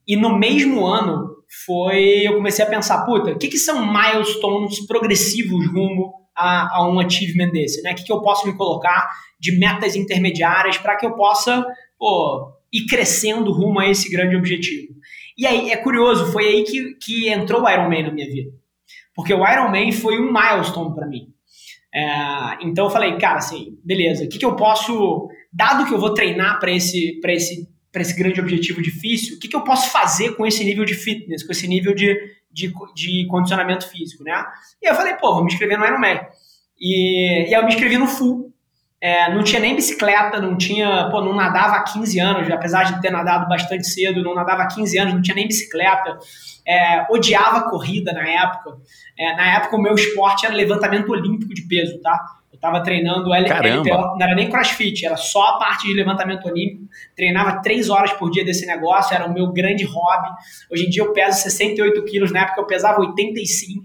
E no mesmo ano foi eu comecei a pensar, puta, o que, que são milestones progressivos rumo a, a um achievement desse? Né? O que, que eu posso me colocar de metas intermediárias para que eu possa pô, ir crescendo rumo a esse grande objetivo? E aí, é curioso, foi aí que, que entrou o Ironman na minha vida. Porque o Ironman foi um milestone para mim. É, então eu falei, cara, assim, beleza, o que, que eu posso, dado que eu vou treinar para esse, esse, esse grande objetivo difícil, o que, que eu posso fazer com esse nível de fitness, com esse nível de, de, de condicionamento físico, né? E eu falei, pô, vou me inscrever no Ironman. E, e eu me inscrevi no full. É, não tinha nem bicicleta, não tinha, pô, não nadava há 15 anos, apesar de ter nadado bastante cedo, não nadava há 15 anos, não tinha nem bicicleta é, odiava corrida na época. É, na época, o meu esporte era levantamento olímpico de peso, tá? Tava treinando L LPO, não era nem crossfit, era só a parte de levantamento olímpico. Treinava três horas por dia desse negócio, era o meu grande hobby. Hoje em dia eu peso 68 quilos, na época eu pesava 85.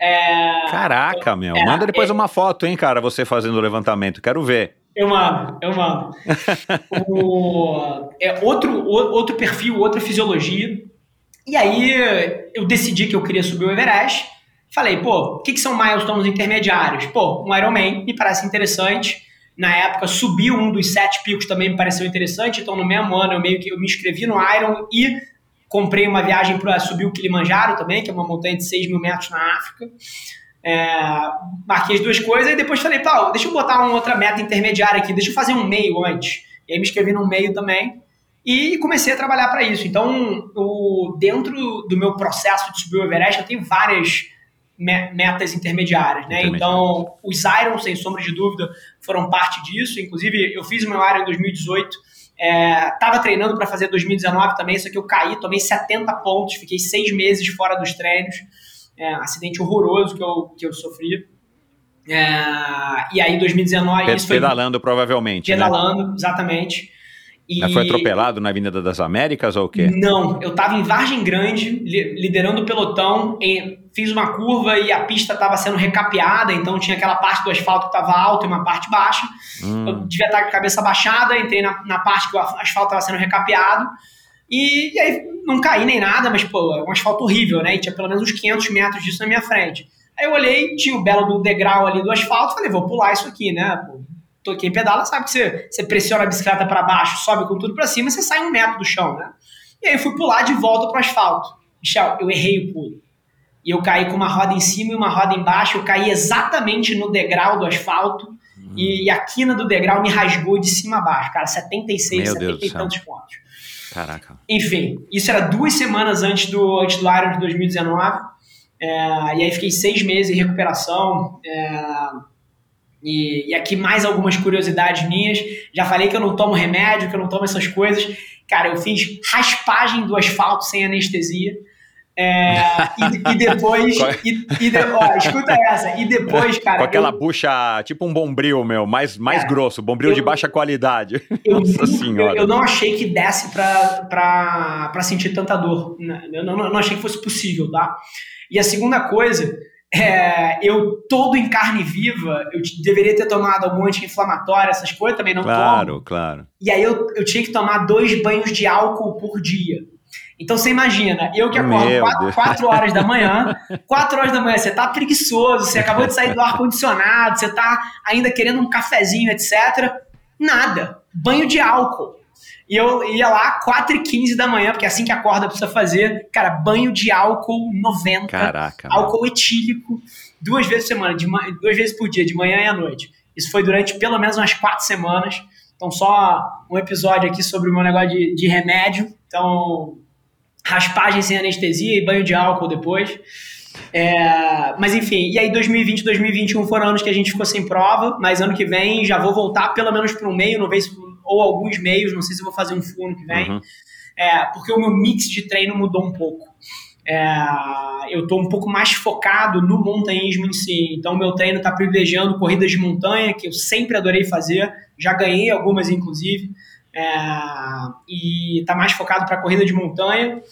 É, Caraca, meu. É, Manda depois é, uma foto, hein, cara, você fazendo o levantamento. Quero ver. Eu mando, eu mando. o, é outro, outro perfil, outra fisiologia. E aí eu decidi que eu queria subir o Everest. Falei, pô, o que, que são milestones intermediários? Pô, um Ironman me parece interessante. Na época, subir um dos sete picos também me pareceu interessante. Então, no mesmo ano, eu meio que eu me inscrevi no Iron e comprei uma viagem para subir o Kilimanjaro também, que é uma montanha de 6 mil metros na África. É, marquei as duas coisas e depois falei, pá, deixa eu botar uma outra meta intermediária aqui, deixa eu fazer um meio antes. E aí me inscrevi no meio também e comecei a trabalhar para isso. Então, o, dentro do meu processo de subir o Everest, eu tenho várias metas intermediárias, né? Então, os Iron, sem sombra de dúvida, foram parte disso. Inclusive, eu fiz o meu Iron em 2018, estava é, treinando para fazer 2019 também, só que eu caí, tomei 70 pontos, fiquei seis meses fora dos treinos. É, acidente horroroso que eu, que eu sofri. É, e aí, 2019. Pedalando, foi, provavelmente. Né? Pedalando, né? exatamente. E... Foi atropelado na Avenida das Américas ou o quê? Não, eu estava em Vargem Grande, liderando o pelotão, fiz uma curva e a pista estava sendo recapeada, então tinha aquela parte do asfalto que estava alta e uma parte baixa. Hum. Eu devia estar com a cabeça baixada, entrei na, na parte que o asfalto estava sendo recapeado. E, e, aí não caí nem nada, mas pô, é um asfalto horrível, né? E tinha pelo menos uns 500 metros disso na minha frente. Aí eu olhei, tinha o belo do degrau ali do asfalto, falei, vou pular isso aqui, né? Pô, quem pedala sabe que você, você pressiona a bicicleta para baixo, sobe com tudo para cima, você sai um metro do chão, né? E aí eu fui pular de volta pro asfalto. Michel, eu errei o pulo. E eu caí com uma roda em cima e uma roda embaixo, eu caí exatamente no degrau do asfalto hum. e, a quina do degrau me rasgou de cima a baixo, cara, 76, Meu 70 e tantos pontos. Caraca. Enfim, isso era duas semanas antes do, antes do Iron de 2019. É, e aí fiquei seis meses em recuperação. É, e, e, aqui mais algumas curiosidades minhas. Já falei que eu não tomo remédio, que eu não tomo essas coisas. Cara, eu fiz raspagem do asfalto sem anestesia. É, e, e, depois. e, e de, ó, escuta essa. E depois, cara. Com aquela eu, bucha, tipo um bombril, meu, mais, mais é, grosso, bombril eu, de baixa qualidade. Eu, Nossa senhora. Eu, não achei que desse pra, pra, pra sentir tanta dor. Né? Eu não, não achei que fosse possível, tá? E a segunda coisa é, eu todo em carne viva, eu deveria ter tomado algum anti-inflamatório, essas coisas, também não claro, tomo. Claro, E aí eu, eu tinha que tomar dois banhos de álcool por dia. Então você imagina, eu que acordo Meu 4, Deus. 4 horas da manhã, 4 horas da manhã, você tá preguiçoso, você acabou de sair do ar-condicionado, você tá ainda querendo um cafezinho, etc. Nada. Banho de álcool. E eu ia lá 4 e 15 da manhã, porque é assim que acorda precisa fazer. Cara, banho de álcool 90. Caraca. mano. álcool etílico, duas vezes por semana, de duas vezes por dia, de manhã e à noite. Isso foi durante pelo menos umas quatro semanas. Então, só um episódio aqui sobre o meu negócio de, de remédio. Então, raspagem sem anestesia e banho de álcool depois. É, mas enfim, e aí 2020 2021 foram anos que a gente ficou sem prova, mas ano que vem já vou voltar pelo menos para um meio, não se, ou alguns meios, não sei se eu vou fazer um full ano que vem. Uhum. É, porque o meu mix de treino mudou um pouco. É, eu estou um pouco mais focado no montanhismo em si. Então, meu treino está privilegiando corridas de montanha, que eu sempre adorei fazer. Já ganhei algumas, inclusive. É, e está mais focado para corrida de montanha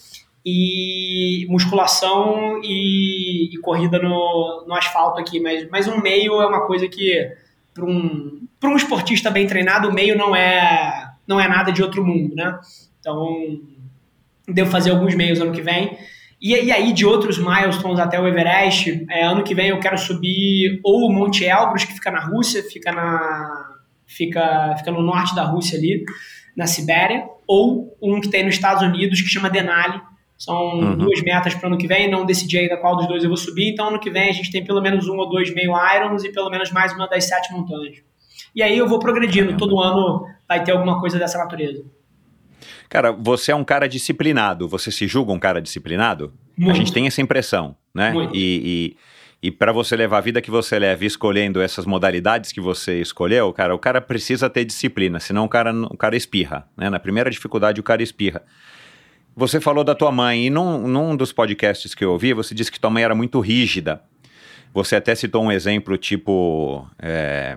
e musculação e, e corrida no, no asfalto aqui. Mas, mas um meio é uma coisa que, para um, um esportista bem treinado, o meio não é, não é nada de outro mundo, né? Então, devo fazer alguns meios ano que vem. E, e aí, de outros milestones até o Everest, é, ano que vem eu quero subir ou o Monte Elbrus, que fica na Rússia, fica, na, fica, fica no norte da Rússia ali, na Sibéria, ou um que tem nos Estados Unidos, que chama Denali. São Uhum. duas metas para ano que vem, não decidi ainda qual dos dois eu vou subir, então ano que vem a gente tem pelo menos um ou dois meio Irons e pelo menos mais uma das sete montanhas. E aí eu vou progredindo, todo ano vai ter alguma coisa dessa natureza. Cara, você é um cara disciplinado. Você se julga um cara disciplinado? Muito. A gente tem essa impressão, né? Muito. E, e, e para você levar a vida que você leva escolhendo essas modalidades que você escolheu, cara, o cara precisa ter disciplina, senão o cara, o cara espirra, né? Na primeira dificuldade, o cara espirra. Você falou da tua mãe, e num, num dos podcasts que eu ouvi, você disse que tua mãe era muito rígida. Você até citou um exemplo tipo. é,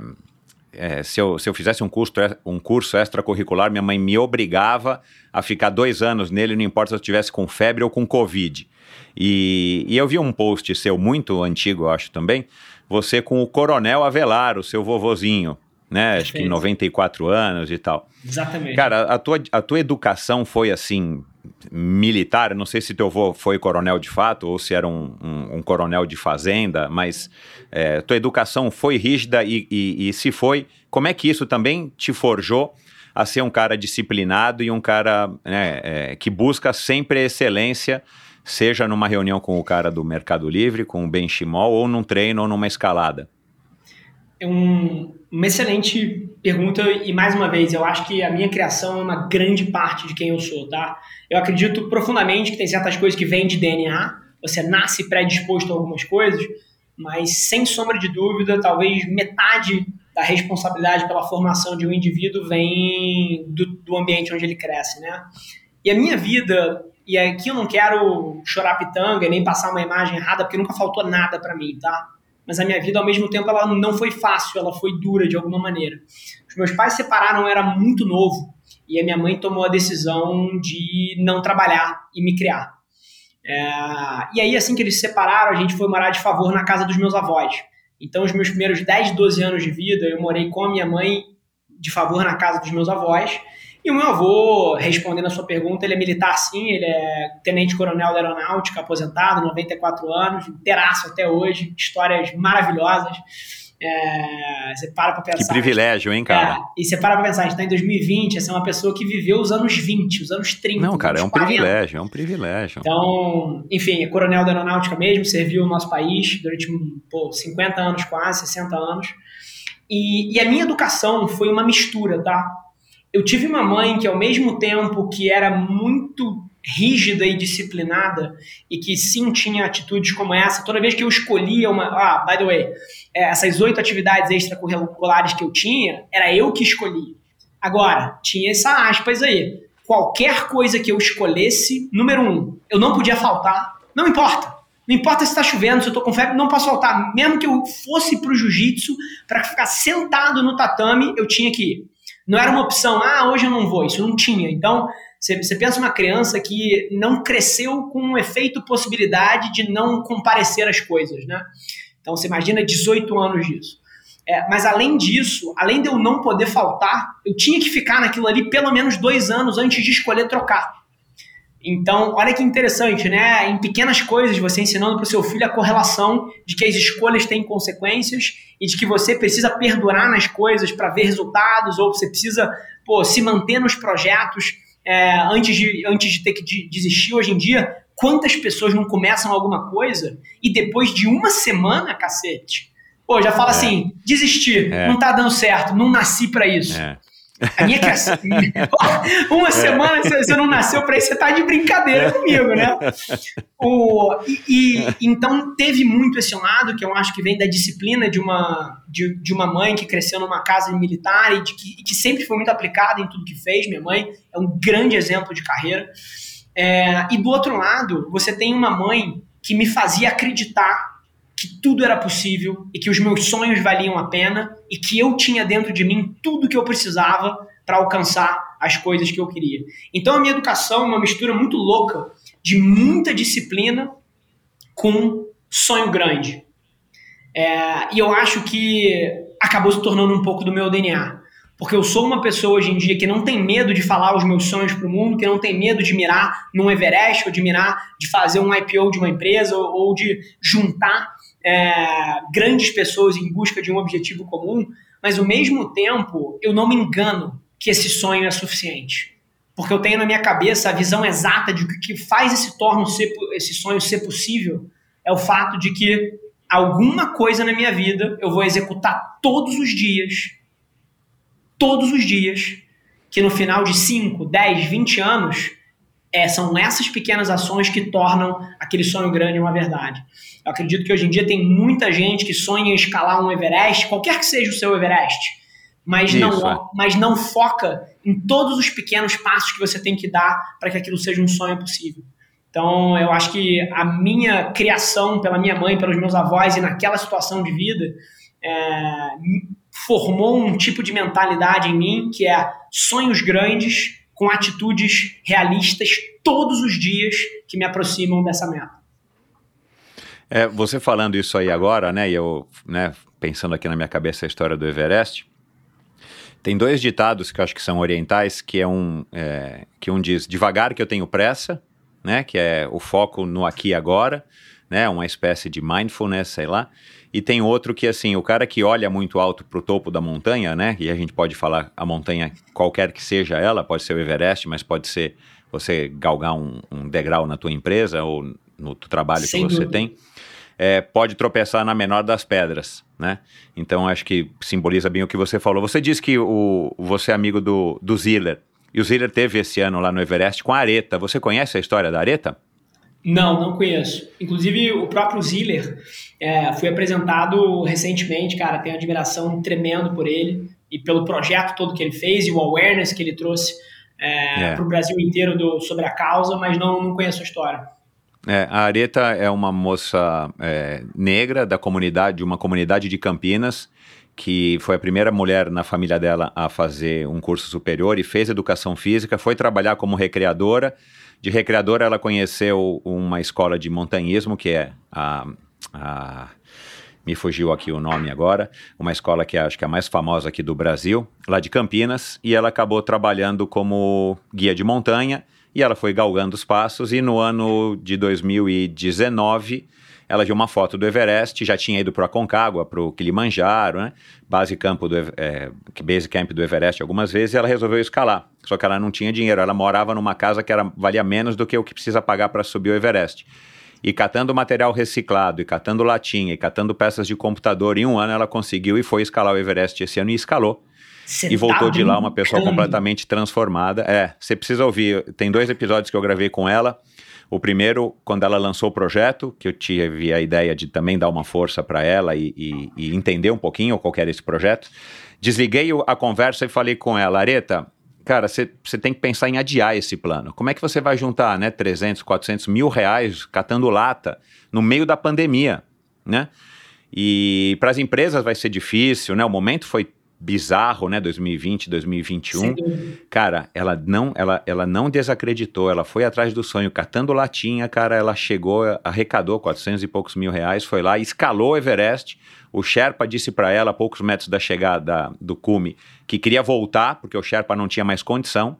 é, se, eu, se eu fizesse um curso, um curso extracurricular, minha mãe me obrigava a ficar dois anos nele, não importa se eu estivesse com febre ou com Covid. E, e eu vi um post seu muito antigo, eu acho também, você com o Coronel Avelar, o seu vovozinho, né? Acho que Perfeito. 94 anos e tal. Exatamente. Cara, a tua, a tua educação foi assim, militar? Não sei se teu avô foi coronel de fato ou se era um, um- um coronel de fazenda, mas é, tua educação foi rígida e, e- e se foi, como é que isso também te forjou a ser um cara disciplinado e um cara né, é, que busca sempre excelência, seja numa reunião com o cara do Mercado Livre, com o Benchimol, ou num treino ou numa escalada? É um- uma excelente pergunta e mais uma vez eu acho que a minha criação é uma grande parte de quem eu sou, tá? Eu acredito profundamente que tem certas coisas que vêm de DNA, você nasce predisposto a algumas coisas, mas sem sombra de dúvida, talvez metade da responsabilidade pela formação de um indivíduo vem do, do ambiente onde ele cresce, né? E a minha vida, e aqui eu não quero chorar pitanga nem passar uma imagem errada, porque nunca faltou nada pra mim, tá? Mas a minha vida, ao mesmo tempo, ela não foi fácil, ela foi dura de alguma maneira. Os meus pais se separaram, eu era muito novo, e a minha mãe tomou a decisão de não trabalhar e me criar. É, e aí, assim que eles se separaram, a gente foi morar de favor na casa dos meus avós. Então, os meus primeiros 10, 12 anos de vida, eu morei com a minha mãe de favor na casa dos meus avós. E o meu avô, respondendo a sua pergunta, ele é militar sim, ele é tenente-coronel da aeronáutica, aposentado, 94 anos, inteiraço até hoje, histórias maravilhosas. É, você para pra pensar. Que privilégio, hein, cara? É, e você para pra pensar, a gente tá em 2020, essa é uma pessoa que viveu os anos 20, os anos 30. Não, cara, é um 40. privilégio, é um privilégio. Então, enfim, é coronel da aeronáutica mesmo, serviu o nosso país durante pô, 50 anos quase, 60 anos. E, e a minha educação foi uma mistura, tá? Eu tive uma mãe que, ao mesmo tempo que era muito rígida e disciplinada, e que sim tinha atitudes como essa, toda vez que eu escolhia uma. Ah, by the way, é, essas oito atividades extracurriculares que eu tinha, era eu que escolhia. Agora, tinha essa aspas aí. Qualquer coisa que eu escolhesse, número um, eu não podia faltar. Não importa. Não importa se está chovendo, se eu tô com febre, não posso faltar. Mesmo que eu fosse pro jiu-jitsu, para ficar sentado no tatame, eu tinha que ir. Não era uma opção, ah, hoje eu não vou. Isso não tinha. Então, Você, pensa uma criança que não cresceu com um efeito possibilidade de não comparecer às coisas, né? Então você imagina 18 anos disso. É, mas além disso, além de eu não poder faltar, eu tinha que ficar naquilo ali pelo menos dois anos antes de escolher trocar. Então, olha que interessante, né? Em pequenas coisas, você ensinando para o seu filho a correlação de que as escolhas têm consequências e de que você precisa perdurar nas coisas para ver resultados, ou você precisa pô, se manter nos projetos é, antes, de, antes de ter que de, desistir. Hoje em dia, quantas pessoas não começam alguma coisa e depois de uma semana, cacete, pô, já fala é. assim: desistir, é. não tá dando certo, não nasci para isso. É. A minha. Uma é. semana você não nasceu para isso, você tá de brincadeira comigo, né? O, e, e, então teve muito esse lado que eu acho que vem da disciplina de uma, de, de uma mãe que cresceu numa casa militar e de que, que sempre foi muito aplicada em tudo que fez. Minha mãe é um grande exemplo de carreira. É, e do outro lado, você tem uma mãe que me fazia acreditar que tudo era possível e que os meus sonhos valiam a pena e que eu tinha dentro de mim tudo que eu precisava para alcançar as coisas que eu queria. Então a minha educação é uma mistura muito louca de muita disciplina com sonho grande. É, e eu acho que acabou se tornando um pouco do meu DNA. Porque eu sou uma pessoa hoje em dia que não tem medo de falar os meus sonhos para o mundo, que não tem medo de mirar num Everest, ou de mirar de fazer um IPO de uma empresa, ou, ou de juntar é, grandes pessoas em busca de um objetivo comum, mas ao mesmo tempo eu não me engano que esse sonho é suficiente. Porque eu tenho na minha cabeça a visão exata de que o que faz esse, torno ser, esse sonho ser possível é o fato de que alguma coisa na minha vida eu vou executar todos os dias, todos os dias, que no final de 5, 10, 20 anos é, são essas pequenas ações que tornam aquele sonho grande uma verdade. Eu acredito que hoje em dia tem muita gente que sonha em escalar um Everest, qualquer que seja o seu Everest, mas, não, é. mas não foca em todos os pequenos passos que você tem que dar para que aquilo seja um sonho possível. Então, eu acho que a minha criação pela minha mãe, pelos meus avós e naquela situação de vida, é, formou um tipo de mentalidade em mim que é sonhos grandes com atitudes realistas todos os dias que me aproximam dessa meta. É, você falando isso aí agora, né, e eu né, pensando aqui na minha cabeça a história do Everest, tem dois ditados que eu acho que são orientais, que é um é, que um diz devagar que eu tenho pressa, né, que é o foco no aqui e agora, né, uma espécie de mindfulness, sei lá, e tem outro que, assim, o cara que olha muito alto para o topo da montanha, né? E a gente pode falar a montanha, qualquer que seja ela, pode ser o Everest, mas pode ser você galgar um, um degrau na tua empresa ou no trabalho Sem que você dúvida. tem. É, pode tropeçar na menor das pedras, né? Então acho que simboliza bem o que você falou. Você disse que o, você é amigo do, do Ziller. E o Ziller teve esse ano lá no Everest com a Areta. Você conhece a história da Areta? Não, não conheço. Inclusive, o próprio Ziller é, foi apresentado recentemente, cara, tenho admiração tremendo por ele e pelo projeto todo que ele fez e o awareness que ele trouxe é, é. para o Brasil inteiro do, sobre a causa, mas não, não conheço a história. É, a Areta é uma moça é, negra da comunidade, de uma comunidade de Campinas, que foi a primeira mulher na família dela a fazer um curso superior e fez educação física, foi trabalhar como recreadora. De recreadora, ela conheceu uma escola de montanhismo, que é a, a me fugiu aqui o nome agora, uma escola que acho que é a mais famosa aqui do Brasil, lá de Campinas, e ela acabou trabalhando como guia de montanha, e ela foi galgando os passos, e no ano de 2019 ela viu uma foto do Everest, já tinha ido para o Aconcagua, para o Kilimanjaro, né? base, campo do, é, base camp do Everest algumas vezes, e ela resolveu escalar. Só que ela não tinha dinheiro, ela morava numa casa que era, valia menos do que o que precisa pagar para subir o Everest. E catando material reciclado, e catando latinha, e catando peças de computador, em um ano ela conseguiu e foi escalar o Everest esse ano e escalou. Cê e voltou tá de lá uma pessoa completamente transformada. É, você precisa ouvir. Tem dois episódios que eu gravei com ela. O primeiro, quando ela lançou o projeto, que eu tive a ideia de também dar uma força para ela e, e, e, entender um pouquinho qual era esse projeto. Desliguei a conversa e falei com ela, Areta, cara, você tem que pensar em adiar esse plano. Como é que você vai juntar, né, 300, 400 mil reais catando lata no meio da pandemia, né? E para as empresas vai ser difícil, né? O momento foi bizarro, né? 2020, 2021. Sem dúvida. Cara, ela não, ela, ela não desacreditou, ela foi atrás do sonho, catando latinha, cara, ela chegou, arrecadou 400 e poucos mil reais, foi lá, escalou o Everest. O Sherpa disse para ela, a poucos metros da chegada do cume, que queria voltar, porque o Sherpa não tinha mais condição.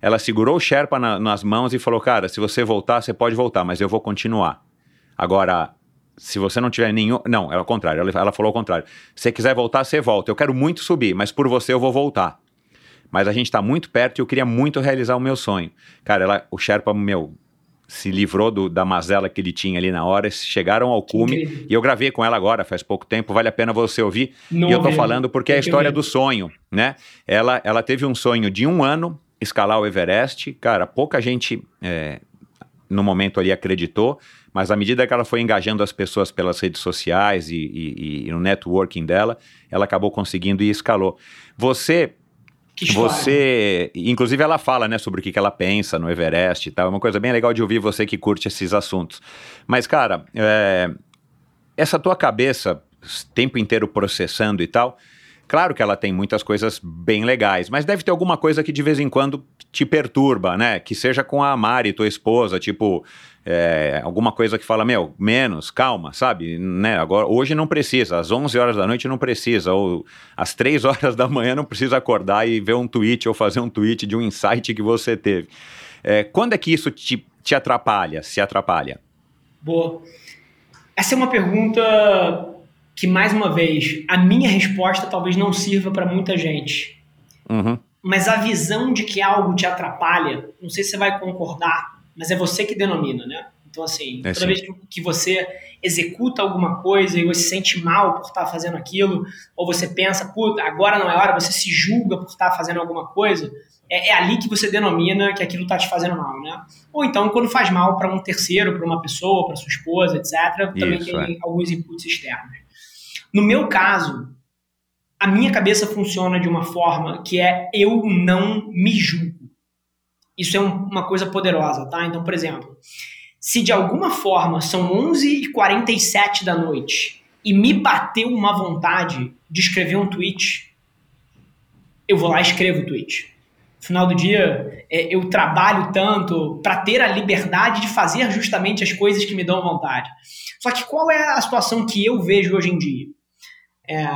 Ela segurou o Sherpa na- nas mãos e falou: Cara, se você voltar, você pode voltar, mas eu vou continuar. Agora, se você não tiver nenhum. Não, é o contrário. Ela, ela falou o contrário. Se você quiser voltar, você volta. Eu quero muito subir, mas por você eu vou voltar. Mas a gente tá muito perto e eu queria muito realizar o meu sonho. Cara, ela, o Sherpa, meu, se livrou do- da mazela que ele tinha ali na hora, chegaram ao cume. E eu gravei com ela agora, faz pouco tempo, vale a pena você ouvir. Não e eu tô ouvi. falando porque é a história do sonho, né? Ela, ela teve um sonho de um ano escalar o Everest. Cara, pouca gente é, no momento ali acreditou, mas à medida que ela foi engajando as pessoas pelas redes sociais e, e- e no networking dela, ela acabou conseguindo e escalou. Você você, inclusive ela fala, né, sobre o que, que ela pensa no Everest e tal, é uma coisa bem legal de ouvir você que curte esses assuntos. Mas, cara, é, essa tua cabeça, o tempo inteiro processando e tal, claro que ela tem muitas coisas bem legais, mas deve ter alguma coisa que de vez em quando te perturba, né? Que seja com a Mari, tua esposa, tipo, é, alguma coisa que fala, meu, menos, calma, sabe? Né? Agora, hoje não precisa, às 11 horas da noite não precisa, ou às 3 horas da manhã não precisa acordar e ver um tweet ou fazer um tweet de um insight que você teve. É, quando é que isso te, te atrapalha, se atrapalha? Boa. Essa é uma pergunta que, mais uma vez, a minha resposta talvez não sirva para muita gente. Uhum. Mas a visão de que algo te atrapalha, não sei se você vai concordar, mas é você que denomina, né? Então, assim, É, toda sim. vez que- você executa alguma coisa e você se sente mal por estar fazendo aquilo, ou você pensa, puta, agora não é hora, você se julga por estar fazendo alguma coisa, é, é ali que você denomina que aquilo está te fazendo mal, né? Ou então, quando faz mal para um terceiro, para uma pessoa, para sua esposa, etc., também Isso, tem alguns inputs externos. No meu caso, a minha cabeça funciona de uma forma que é eu não me julgo. Isso é um- uma coisa poderosa, tá? Então, por exemplo, se de alguma forma são 11h47 da noite e me bateu uma vontade de escrever um tweet, eu vou lá e escrevo o tweet. No final do dia, é, eu trabalho tanto para ter a liberdade de fazer justamente as coisas que me dão vontade. Só que qual é a situação que eu vejo hoje em dia? É,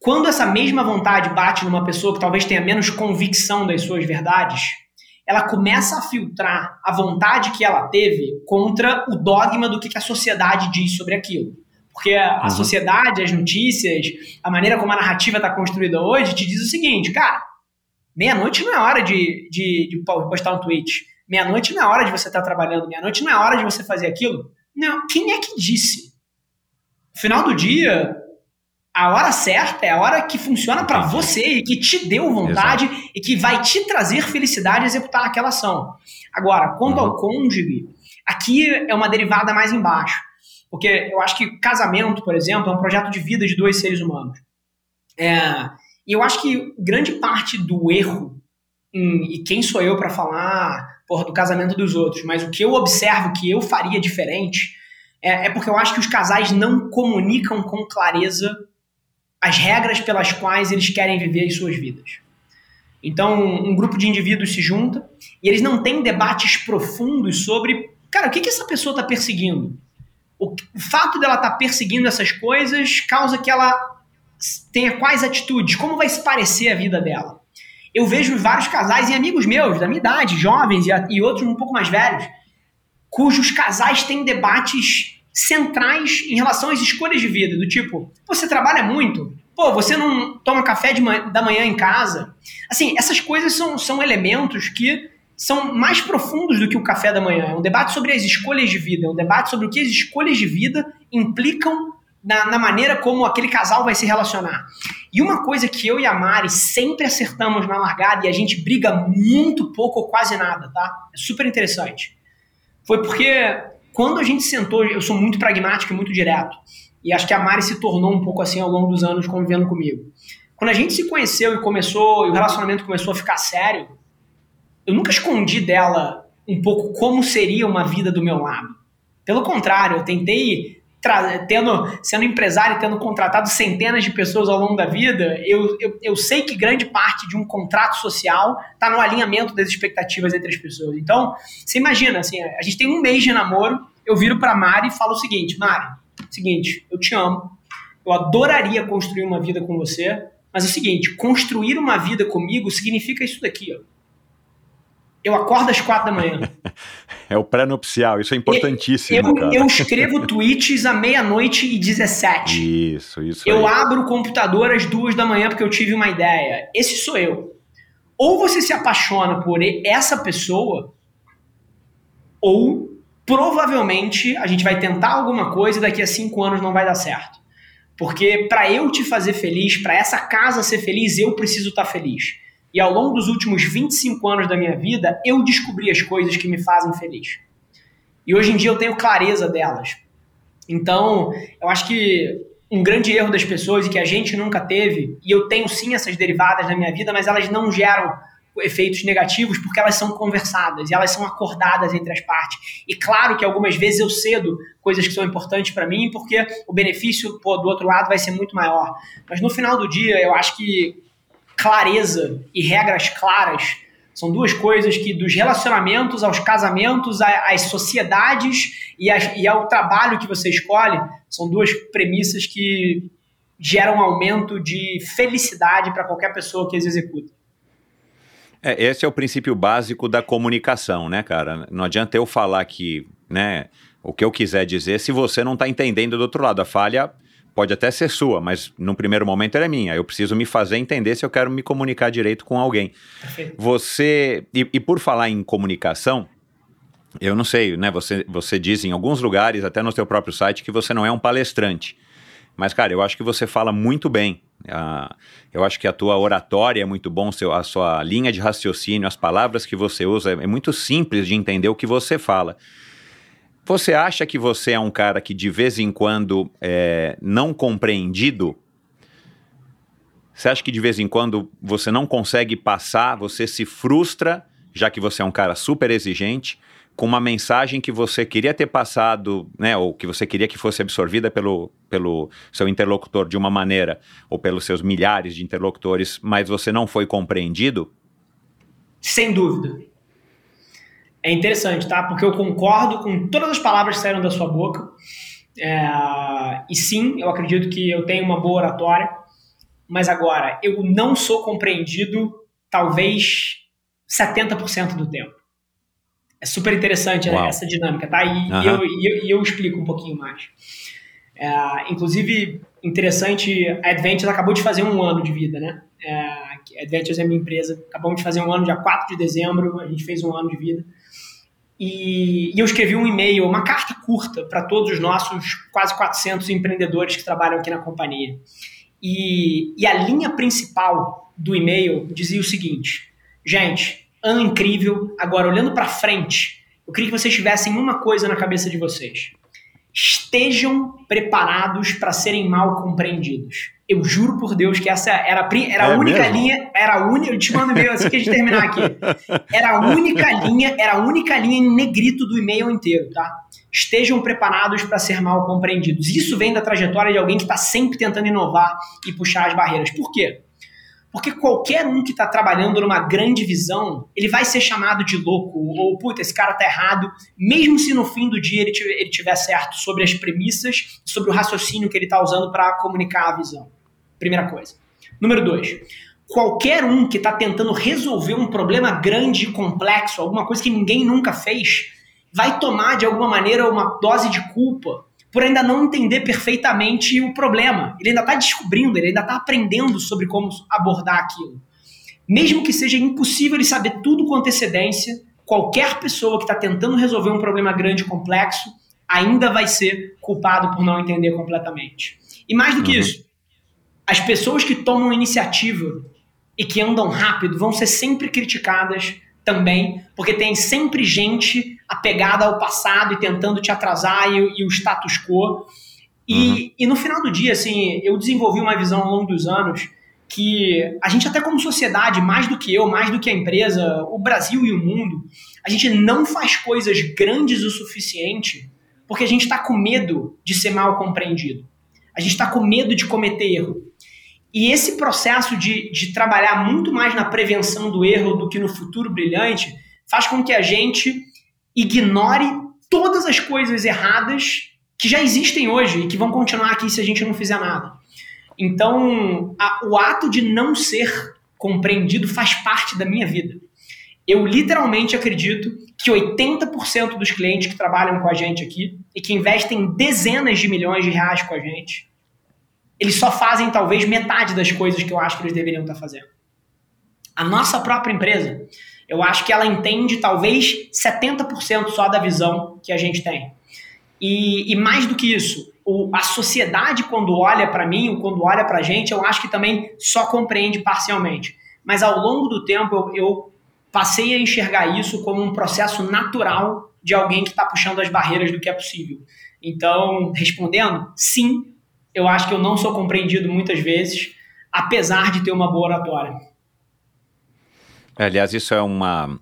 quando essa mesma vontade bate numa pessoa que talvez tenha menos convicção das suas verdades, ela começa a filtrar a vontade que ela teve contra o dogma do que a sociedade diz sobre aquilo. Porque a Uhum. sociedade, as notícias, a maneira como a narrativa está construída hoje te diz o seguinte, cara, meia-noite não é hora de, de, de postar um tweet. Meia-noite não é hora de você estar trabalhando. Meia-noite não é hora de você fazer aquilo. Não, quem é que disse? No final do dia, a hora certa é a hora que funciona para você e que te deu vontade e que vai te trazer felicidade executar aquela ação. Agora, quanto ao cônjuge, aqui é uma derivada mais embaixo. Porque eu acho que casamento, por exemplo, é um projeto de vida de dois seres humanos. É, e eu acho que grande parte do erro, em- e quem sou eu para falar porra, do casamento dos outros, mas o que eu observo que eu faria diferente é, é porque eu acho que os casais não comunicam com clareza as regras pelas quais eles querem viver as suas vidas. Então, um grupo de indivíduos se junta e eles não têm debates profundos sobre, cara, o que, que essa pessoa está perseguindo? O, o fato dela estar perseguindo essas coisas causa que ela tenha quais atitudes, como vai se parecer a vida dela. Eu vejo vários casais e amigos meus, da minha idade, jovens e, e outros um pouco mais velhos, cujos casais têm debates centrais em relação às escolhas de vida, do tipo, você trabalha muito, pô, você não toma café de manhã- da manhã em casa. Assim, essas coisas são, são elementos que são mais profundos do que o café da manhã. É um debate sobre as escolhas de vida, é um debate sobre o que as escolhas de vida implicam na, na maneira como aquele casal vai se relacionar. E uma coisa que eu e a Mari sempre acertamos na largada e a gente briga muito pouco ou quase nada, tá? É super interessante. Foi porque quando a gente sentou, eu sou muito pragmático e muito direto. E acho que a Mari se tornou um pouco assim ao longo dos anos convivendo comigo. Quando a gente se conheceu e começou, e o relacionamento começou a ficar sério, eu nunca escondi dela um pouco como seria uma vida do meu lado. Pelo contrário, eu tentei tendo, sendo empresário tendo contratado centenas de pessoas ao longo da vida, eu, eu, eu sei que grande parte de um contrato social está no alinhamento das expectativas entre as pessoas. Então, você imagina, assim, a gente tem um mês de namoro, eu viro para Mari e falo o seguinte, Mari, seguinte, eu te amo, eu adoraria construir uma vida com você, mas é o seguinte, construir uma vida comigo significa isso daqui, ó. Eu acordo às quatro da manhã. É o pré-nupcial, isso é importantíssimo. Eu, eu escrevo tweets à meia-noite e 17. Isso, isso. Eu aí. abro o computador às duas da manhã porque eu tive uma ideia. Esse sou eu. Ou você se apaixona por essa pessoa, ou provavelmente a gente vai tentar alguma coisa e daqui a cinco anos não vai dar certo. Porque para eu te fazer feliz, para essa casa ser feliz, eu preciso estar tá feliz. E ao longo dos últimos 25 anos da minha vida, eu descobri as coisas que me fazem feliz. E hoje em dia eu tenho clareza delas. Então, eu acho que um grande erro das pessoas e que a gente nunca teve, e eu tenho sim essas derivadas na minha vida, mas elas não geram efeitos negativos porque elas são conversadas e elas são acordadas entre as partes. E claro que algumas vezes eu cedo coisas que são importantes para mim porque o benefício pô, do outro lado vai ser muito maior. Mas no final do dia, eu acho que clareza e regras claras são duas coisas que, dos relacionamentos aos casamentos, às sociedades e, e ao trabalho que você escolhe, são duas premissas que geram um aumento de felicidade para qualquer pessoa que as executa. É, esse é o princípio básico da comunicação, né, cara? Não adianta eu falar que, né, o que eu quiser dizer se você não está entendendo do outro lado. A falha pode até ser sua, mas no primeiro momento ela é minha. Eu preciso me fazer entender se eu quero me comunicar direito com alguém. Perfeito. Você. E, e, por falar em comunicação, eu não sei, né? Você, você diz em alguns lugares, até no seu próprio site, que você não é um palestrante. Mas, cara, eu acho que você fala muito bem. Uh, eu acho que a tua oratória é muito bom, seu, a sua linha de raciocínio, as palavras que você usa, é, é muito simples de entender o que você fala. Você acha que você é um cara que de vez em quando é não compreendido? Você acha que de vez em quando você não consegue passar, você se frustra, já que você é um cara super exigente, com uma mensagem que você queria ter passado, né, ou que você queria que fosse absorvida pelo, pelo seu interlocutor de uma maneira, ou pelos seus milhares de interlocutores, mas você não foi compreendido? Sem dúvida é interessante, tá? Porque eu concordo com todas as palavras que saíram da sua boca. É, e sim, eu acredito que eu tenho uma boa oratória, mas agora, eu não sou compreendido talvez 70% do tempo. É super interessante Uau. essa dinâmica, tá? E, uhum. eu, eu, eu, explico um pouquinho mais. É, inclusive, interessante, a Adventures acabou de fazer um ano de vida, né? É, Adventures é minha empresa, acabamos de fazer um ano, dia 4 de dezembro, a gente fez um ano de vida. E, e eu escrevi um e-mail, uma carta curta para todos os nossos quase 400 empreendedores que trabalham aqui na companhia. E, e a linha principal do e-mail dizia o seguinte: gente, ano incrível, agora olhando para frente, eu queria que vocês tivessem uma coisa na cabeça de vocês. Estejam preparados para serem mal compreendidos. Eu juro por Deus que essa era, a, era a é única mesmo? linha, era a única, eu te mando e-mail assim que a gente terminar aqui. Era a única linha, era a única linha em negrito do e-mail inteiro, tá? Estejam preparados para ser mal compreendidos. Isso vem da trajetória de alguém que está sempre tentando inovar e puxar as barreiras. Por quê? Porque qualquer um que está trabalhando numa grande visão, ele vai ser chamado de louco, ou puta, esse cara tá errado, mesmo se no fim do dia ele tiver, ele tiver certo sobre as premissas, sobre o raciocínio que ele está usando para comunicar a visão. Primeira coisa. Número dois. Qualquer um que está tentando resolver um problema grande e complexo, alguma coisa que ninguém nunca fez, vai tomar de alguma maneira uma dose de culpa por ainda não entender perfeitamente o problema. Ele ainda está descobrindo, ele ainda está aprendendo sobre como abordar aquilo. Mesmo que seja impossível ele saber tudo com antecedência, qualquer pessoa que está tentando resolver um problema grande e complexo ainda vai ser culpado por não entender completamente. E mais do que uhum. isso, as pessoas que tomam iniciativa e que andam rápido vão ser sempre criticadas também, porque tem sempre gente apegada ao passado e tentando te atrasar e, e o status quo. E, uhum. e no final do dia, assim, eu desenvolvi uma visão ao longo dos anos que a gente até como sociedade, mais do que eu, mais do que a empresa, o Brasil e o mundo, a gente não faz coisas grandes o suficiente porque a gente está com medo de ser mal compreendido. A gente está com medo de cometer erro. E esse processo de, de trabalhar muito mais na prevenção do erro do que no futuro brilhante faz com que a gente ignore todas as coisas erradas que já existem hoje e que vão continuar aqui se a gente não fizer nada. Então, a, o ato de não ser compreendido faz parte da minha vida. Eu literalmente acredito que 80% dos clientes que trabalham com a gente aqui e que investem dezenas de milhões de reais com a gente, eles só fazem talvez metade das coisas que eu acho que eles deveriam estar fazendo. A nossa própria empresa, eu acho que ela entende talvez 70% só da visão que a gente tem. E, e mais do que isso, o, a sociedade, quando olha para mim, ou quando olha para a gente, eu acho que também só compreende parcialmente. Mas ao longo do tempo, eu, eu passei a enxergar isso como um processo natural de alguém que está puxando as barreiras do que é possível. Então, respondendo, sim, eu acho que eu não sou compreendido muitas vezes, apesar de ter uma boa oratória. Aliás, isso é uma,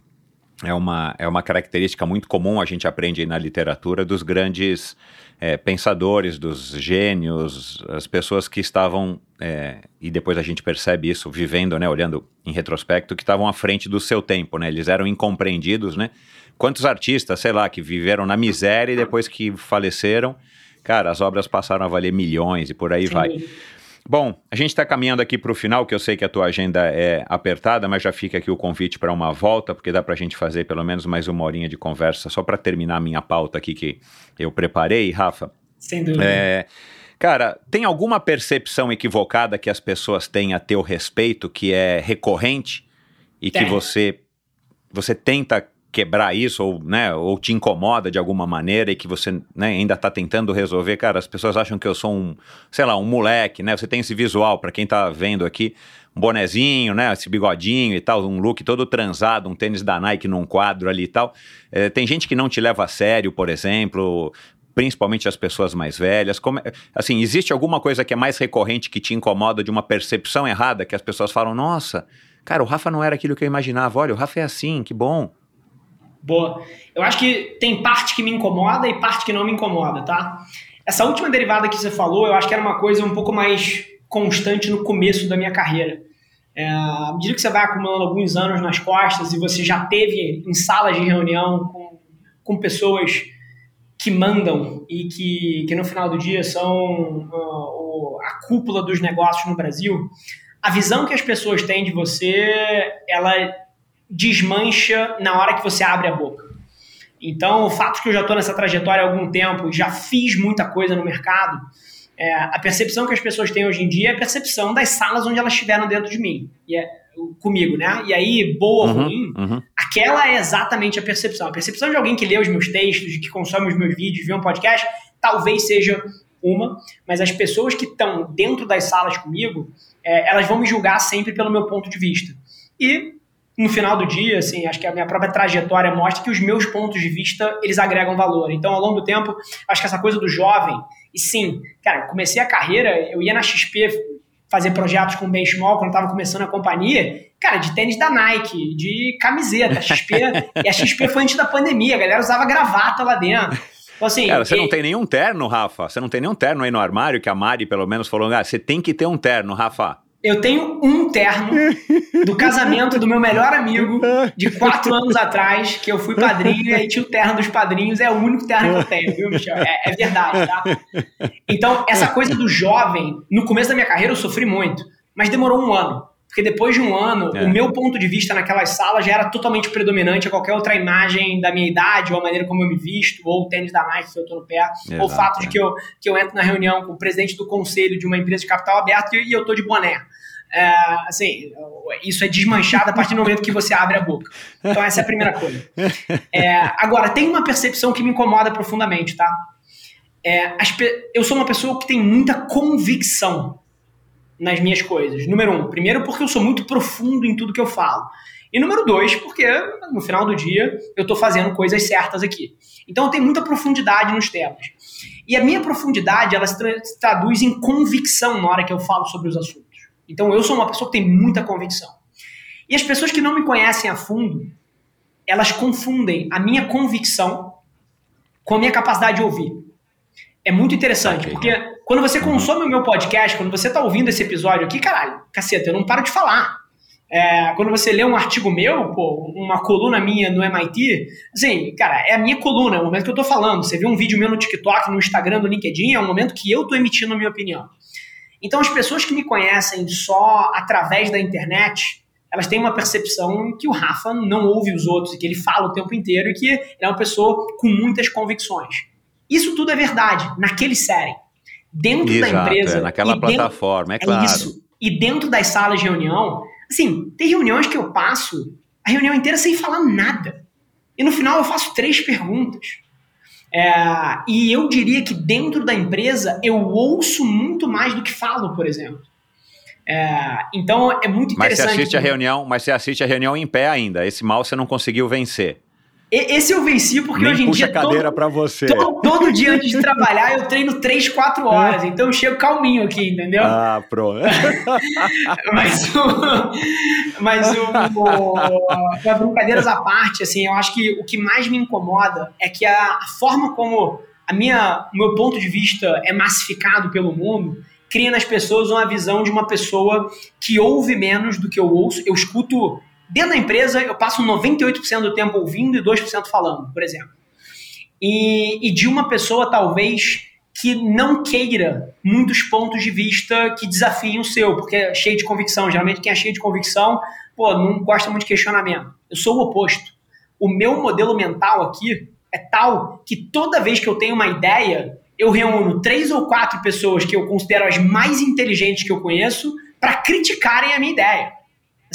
é uma, é uma característica muito comum, a gente aprende na literatura, dos grandes é, pensadores, dos gênios, as pessoas que estavam, é, e depois a gente percebe isso vivendo, né, olhando em retrospecto, que estavam à frente do seu tempo, né, eles eram incompreendidos, né, quantos artistas, sei lá, que viveram na miséria e depois que faleceram, cara, as obras passaram a valer milhões e por aí Sim. vai. Bom, a gente está caminhando aqui para o final, que eu sei que a tua agenda é apertada, mas já fica aqui o convite para uma volta, porque dá para a gente fazer pelo menos mais uma horinha de conversa, só para terminar a minha pauta aqui que eu preparei, Rafa. Sem dúvida. É, cara, tem alguma percepção equivocada que as pessoas têm a teu respeito que é recorrente e tem. que você, você tenta quebrar isso ou, né, ou te incomoda de alguma maneira e que você né, ainda está tentando resolver, cara, as pessoas acham que eu sou um, sei lá, um moleque, né? Você tem esse visual, para quem está vendo aqui, um bonezinho, né? Esse bigodinho e tal, um look todo transado, um tênis da Nike num quadro ali e tal. É, tem gente que não te leva a sério, por exemplo, principalmente as pessoas mais velhas. Como, é, assim, existe alguma coisa que é mais recorrente que te incomoda de uma percepção errada que as pessoas falam, nossa, cara, o Rafa não era aquilo que eu imaginava. Olha, o Rafa é assim, que bom. Boa. Eu acho que tem parte que me incomoda e parte que não me incomoda, tá? Essa última derivada que você falou, eu acho que era uma coisa um pouco mais constante no começo da minha carreira. É, à medida que você vai acumulando alguns anos nas costas e você já teve em salas de reunião com, com pessoas que mandam e que, que no final do dia são uh, a cúpula dos negócios no Brasil, a visão que as pessoas têm de você, ela desmancha na hora que você abre a boca. Então, o fato que eu já estou nessa trajetória há algum tempo, já fiz muita coisa no mercado, é, a percepção que as pessoas têm hoje em dia é a percepção das salas onde elas estiveram dentro de mim, e é, comigo, né? E aí, boa ou uhum, ruim, uhum. aquela é exatamente a percepção. A percepção de alguém que lê os meus textos, de que consome os meus vídeos, vê um podcast, talvez seja uma, mas as pessoas que estão dentro das salas comigo, é, elas vão me julgar sempre pelo meu ponto de vista. E no final do dia, assim, acho que a minha própria trajetória mostra que os meus pontos de vista, eles agregam valor. Então, ao longo do tempo, acho que essa coisa do jovem, e sim, cara, comecei a carreira, eu ia na XP fazer projetos com o Small quando estava começando a companhia, cara, de tênis da Nike, de camiseta, XP, e a XP foi antes da pandemia, a galera usava gravata lá dentro. Então, assim, Cara, você e... não tem nenhum terno, Rafa? Você não tem nenhum terno aí no armário que a Mari, pelo menos, falou, ah, você tem que ter um terno, Rafa. Eu tenho um terno do casamento do meu melhor amigo de quatro anos atrás, que eu fui padrinho e aí tinha o terno dos padrinhos, é o único terno que eu tenho, viu, Michel? É, é verdade, tá? Então, essa coisa do jovem, no começo da minha carreira eu sofri muito, mas demorou um ano. Porque depois de um ano, é. o meu ponto de vista naquelas salas já era totalmente predominante a qualquer outra imagem da minha idade, ou a maneira como eu me visto, ou o tênis da Nike que eu tô no pé, Exato, ou o fato de que eu, que eu entro na reunião com o presidente do conselho de uma empresa de capital aberto e eu tô de boné. É, assim, isso é desmanchado a partir do momento que você abre a boca. Então, essa é a primeira coisa. É, agora, tem uma percepção que me incomoda profundamente, tá? É, eu sou uma pessoa que tem muita convicção nas minhas coisas. Número um, primeiro porque eu sou muito profundo em tudo que eu falo. E número dois, porque no final do dia eu estou fazendo coisas certas aqui. Então eu tenho muita profundidade nos temas. E a minha profundidade, ela se traduz em convicção na hora que eu falo sobre os assuntos. Então eu sou uma pessoa que tem muita convicção. E as pessoas que não me conhecem a fundo, elas confundem a minha convicção com a minha capacidade de ouvir. É muito interessante, okay. porque quando você consome o meu podcast, quando você está ouvindo esse episódio aqui, caralho, caceta, eu não paro de falar. É, quando você lê um artigo meu, pô, uma coluna minha no MIT, assim, cara, é a minha coluna, é o momento que eu tô falando. Você vê um vídeo meu no TikTok, no Instagram, no LinkedIn, é o momento que eu tô emitindo a minha opinião. Então, as pessoas que me conhecem só através da internet, elas têm uma percepção que o Rafa não ouve os outros e que ele fala o tempo inteiro e que ele é uma pessoa com muitas convicções. Isso tudo é verdade, naquele série. Dentro Exato, da empresa. É, naquela plataforma, é claro. É isso. E dentro das salas de reunião, Assim, tem reuniões que eu passo a reunião inteira sem falar nada. E no final eu faço três perguntas. É, e eu diria que dentro da empresa eu ouço muito mais do que falo, por exemplo. É, então é muito interessante. Mas você assiste a reunião, mas você assiste a reunião em pé ainda. Esse mal você não conseguiu vencer. Esse eu venci porque Nem hoje em puxa dia. cadeira para você. Todo, todo, dia antes de trabalhar eu treino 3, 4 horas. Então eu chego calminho aqui, entendeu? Ah, pronto. mas o. Mas o. o brincadeiras à parte, assim, eu acho que o que mais me incomoda é que a, a forma como a minha, o meu ponto de vista é massificado pelo mundo cria nas pessoas uma visão de uma pessoa que ouve menos do que eu ouço. Eu escuto Dentro da empresa, eu passo 98% do tempo ouvindo e 2% falando, por exemplo. E, e de uma pessoa, talvez, que não queira muitos pontos de vista que desafiem o seu, porque é cheio de convicção. Geralmente, quem é cheio de convicção, pô, não gosta muito de questionamento. Eu sou o oposto. O meu modelo mental aqui é tal que toda vez que eu tenho uma ideia, eu reúno três ou quatro pessoas que eu considero as mais inteligentes que eu conheço para criticarem a minha ideia.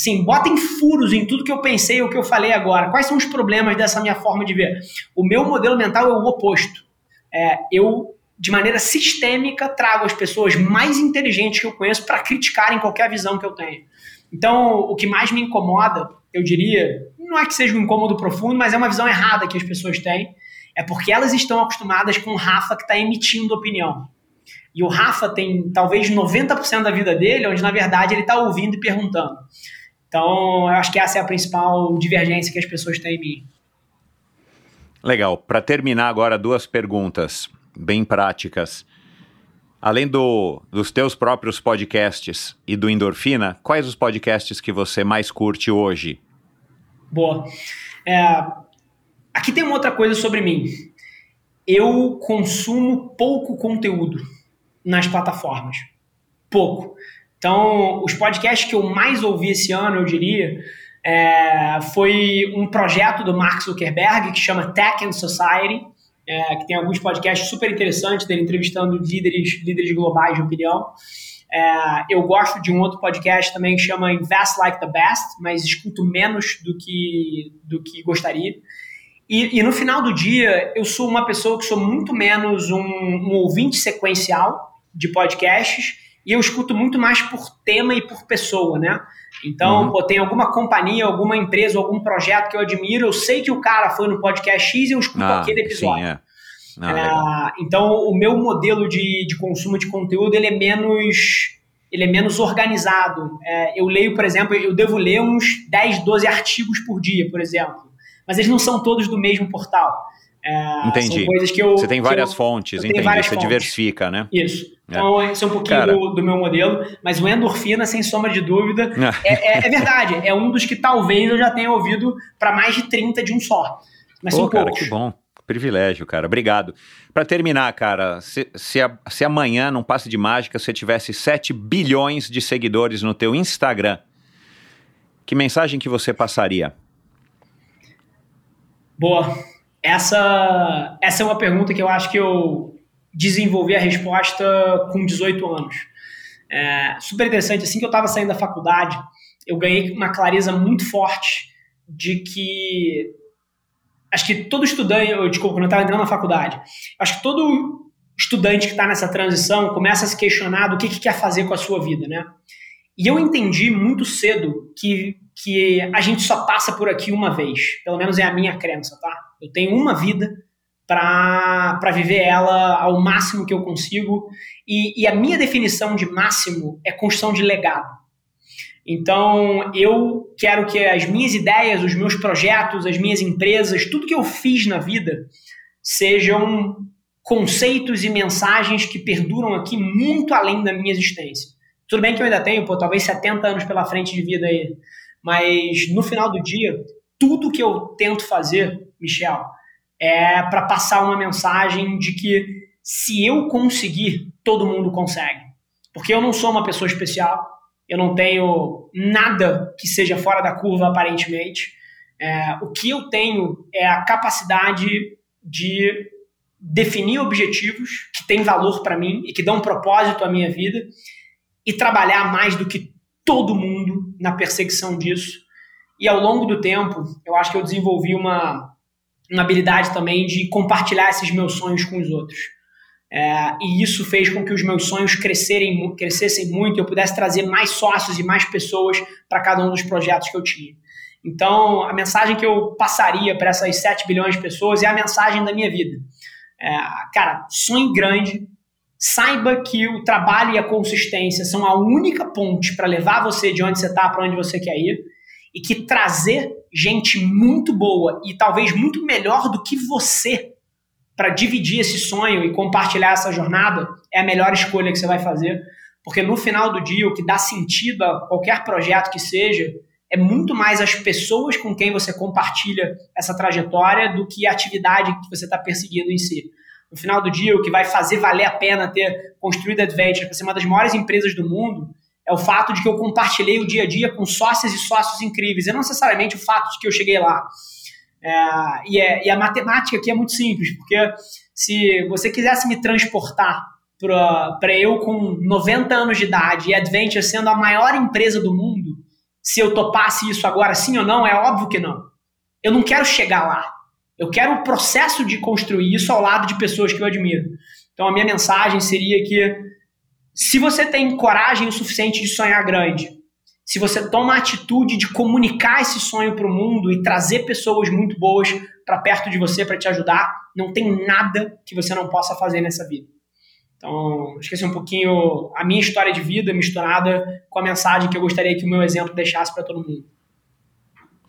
Assim, botem furos em tudo que eu pensei ou que eu falei agora. Quais são os problemas dessa minha forma de ver? O meu modelo mental é o oposto. É, eu, de maneira sistêmica, trago as pessoas mais inteligentes que eu conheço para criticarem qualquer visão que eu tenho. Então, o que mais me incomoda, eu diria, não é que seja um incômodo profundo, mas é uma visão errada que as pessoas têm. É porque elas estão acostumadas com o Rafa que está emitindo opinião. E o Rafa tem talvez 90% da vida dele, onde na verdade ele está ouvindo e perguntando. Então, eu acho que essa é a principal divergência que as pessoas têm em mim. Legal. Para terminar agora, duas perguntas bem práticas. Além do, dos teus próprios podcasts e do Endorfina, quais os podcasts que você mais curte hoje? Boa. É, aqui tem uma outra coisa sobre mim. Eu consumo pouco conteúdo nas plataformas. Pouco. Então, os podcasts que eu mais ouvi esse ano, eu diria, é, foi um projeto do Mark Zuckerberg que chama Tech and Society, é, que tem alguns podcasts super interessantes dele entrevistando líderes, líderes globais de opinião. É, eu gosto de um outro podcast também que chama Invest Like the Best, mas escuto menos do que, do que gostaria. E, e no final do dia, eu sou uma pessoa que sou muito menos um, um ouvinte sequencial de podcasts e eu escuto muito mais por tema e por pessoa, né? Então, uhum. pô, tem alguma companhia, alguma empresa, algum projeto que eu admiro, eu sei que o cara foi no podcast X e eu escuto ah, aquele episódio. Sim, é. Ah, é, então, o meu modelo de, de consumo de conteúdo ele é menos ele é menos organizado. É, eu leio, por exemplo, eu devo ler uns 10, 12 artigos por dia, por exemplo. Mas eles não são todos do mesmo portal. É, entendi. Eu, você tem várias eu, fontes, entendi. Várias você fontes. diversifica, né? Isso. É. Então, é. esse é um pouquinho do, do, meu modelo, mas o endorfina, sem sombra de dúvida, é, é, é, verdade. É um dos que talvez eu já tenha ouvido para mais de 30 de um só. Mas Pô, cara, poucos. que bom. Privilégio, cara. Obrigado. Para terminar, cara, se, se, a, se amanhã, não passe de mágica, você tivesse 7 bilhões de seguidores no teu Instagram, que mensagem que você passaria? Boa. Essa, essa é uma pergunta que eu acho que eu desenvolvi a resposta com 18 anos. É, super interessante, assim que eu estava saindo da faculdade, eu ganhei uma clareza muito forte de que acho que todo estudante, eu, desculpa, quando eu estava entrando na faculdade, acho que todo estudante que está nessa transição começa a se questionar do que, que quer fazer com a sua vida, né? E eu entendi muito cedo que, que a gente só passa por aqui uma vez, pelo menos é a minha crença, tá? Eu tenho uma vida para viver ela ao máximo que eu consigo. E, e, a minha definição de máximo é construção de legado. Então, eu quero que as minhas ideias, os meus projetos, as minhas empresas, tudo que eu fiz na vida sejam conceitos e mensagens que perduram aqui muito além da minha existência. Tudo bem que eu ainda tenho, pô, talvez 70 anos pela frente de vida aí, mas no final do dia, tudo que eu tento fazer, Michel, é para passar uma mensagem de que se eu conseguir, todo mundo consegue. Porque eu não sou uma pessoa especial, eu não tenho nada que seja fora da curva aparentemente. É, o que eu tenho é a capacidade de definir objetivos que têm valor para mim e que dão propósito à minha vida e trabalhar mais do que todo mundo na perseguição disso. E ao longo do tempo, eu acho que eu desenvolvi uma, uma habilidade também de compartilhar esses meus sonhos com os outros. É, e isso fez com que os meus sonhos crescerem, crescessem muito e eu pudesse trazer mais sócios e mais pessoas para cada um dos projetos que eu tinha. Então, a mensagem que eu passaria para essas 7 bilhões de pessoas é a mensagem da minha vida. É, cara, sonhe grande, saiba que o trabalho e a consistência são a única ponte para levar você de onde você está para onde você quer ir e que trazer gente muito boa e talvez muito melhor do que você para dividir esse sonho e compartilhar essa jornada é a melhor escolha que você vai fazer, porque no final do dia o que dá sentido a qualquer projeto que seja é muito mais as pessoas com quem você compartilha essa trajetória do que a atividade que você está perseguindo em si. No final do dia, o que vai fazer valer a pena ter construído a Adventure para ser uma das maiores empresas do mundo é o fato de que eu compartilhei o dia a dia com sócios e sócios incríveis, e não necessariamente o fato de que eu cheguei lá. É, e, é, e, a matemática aqui é muito simples, porque se você quisesse me transportar para eu com 90 anos de idade e Adventure sendo a maior empresa do mundo, se eu topasse isso agora sim ou não, é óbvio que não. Eu não quero chegar lá. Eu quero o processo de construir isso ao lado de pessoas que eu admiro. Então a minha mensagem seria que se você tem coragem o suficiente de sonhar grande, se você toma a atitude de comunicar esse sonho para o mundo e trazer pessoas muito boas para perto de você para te ajudar, não tem nada que você não possa fazer nessa vida. Então, esqueci um pouquinho a minha história de vida misturada com a mensagem que eu gostaria que o meu exemplo deixasse para todo mundo.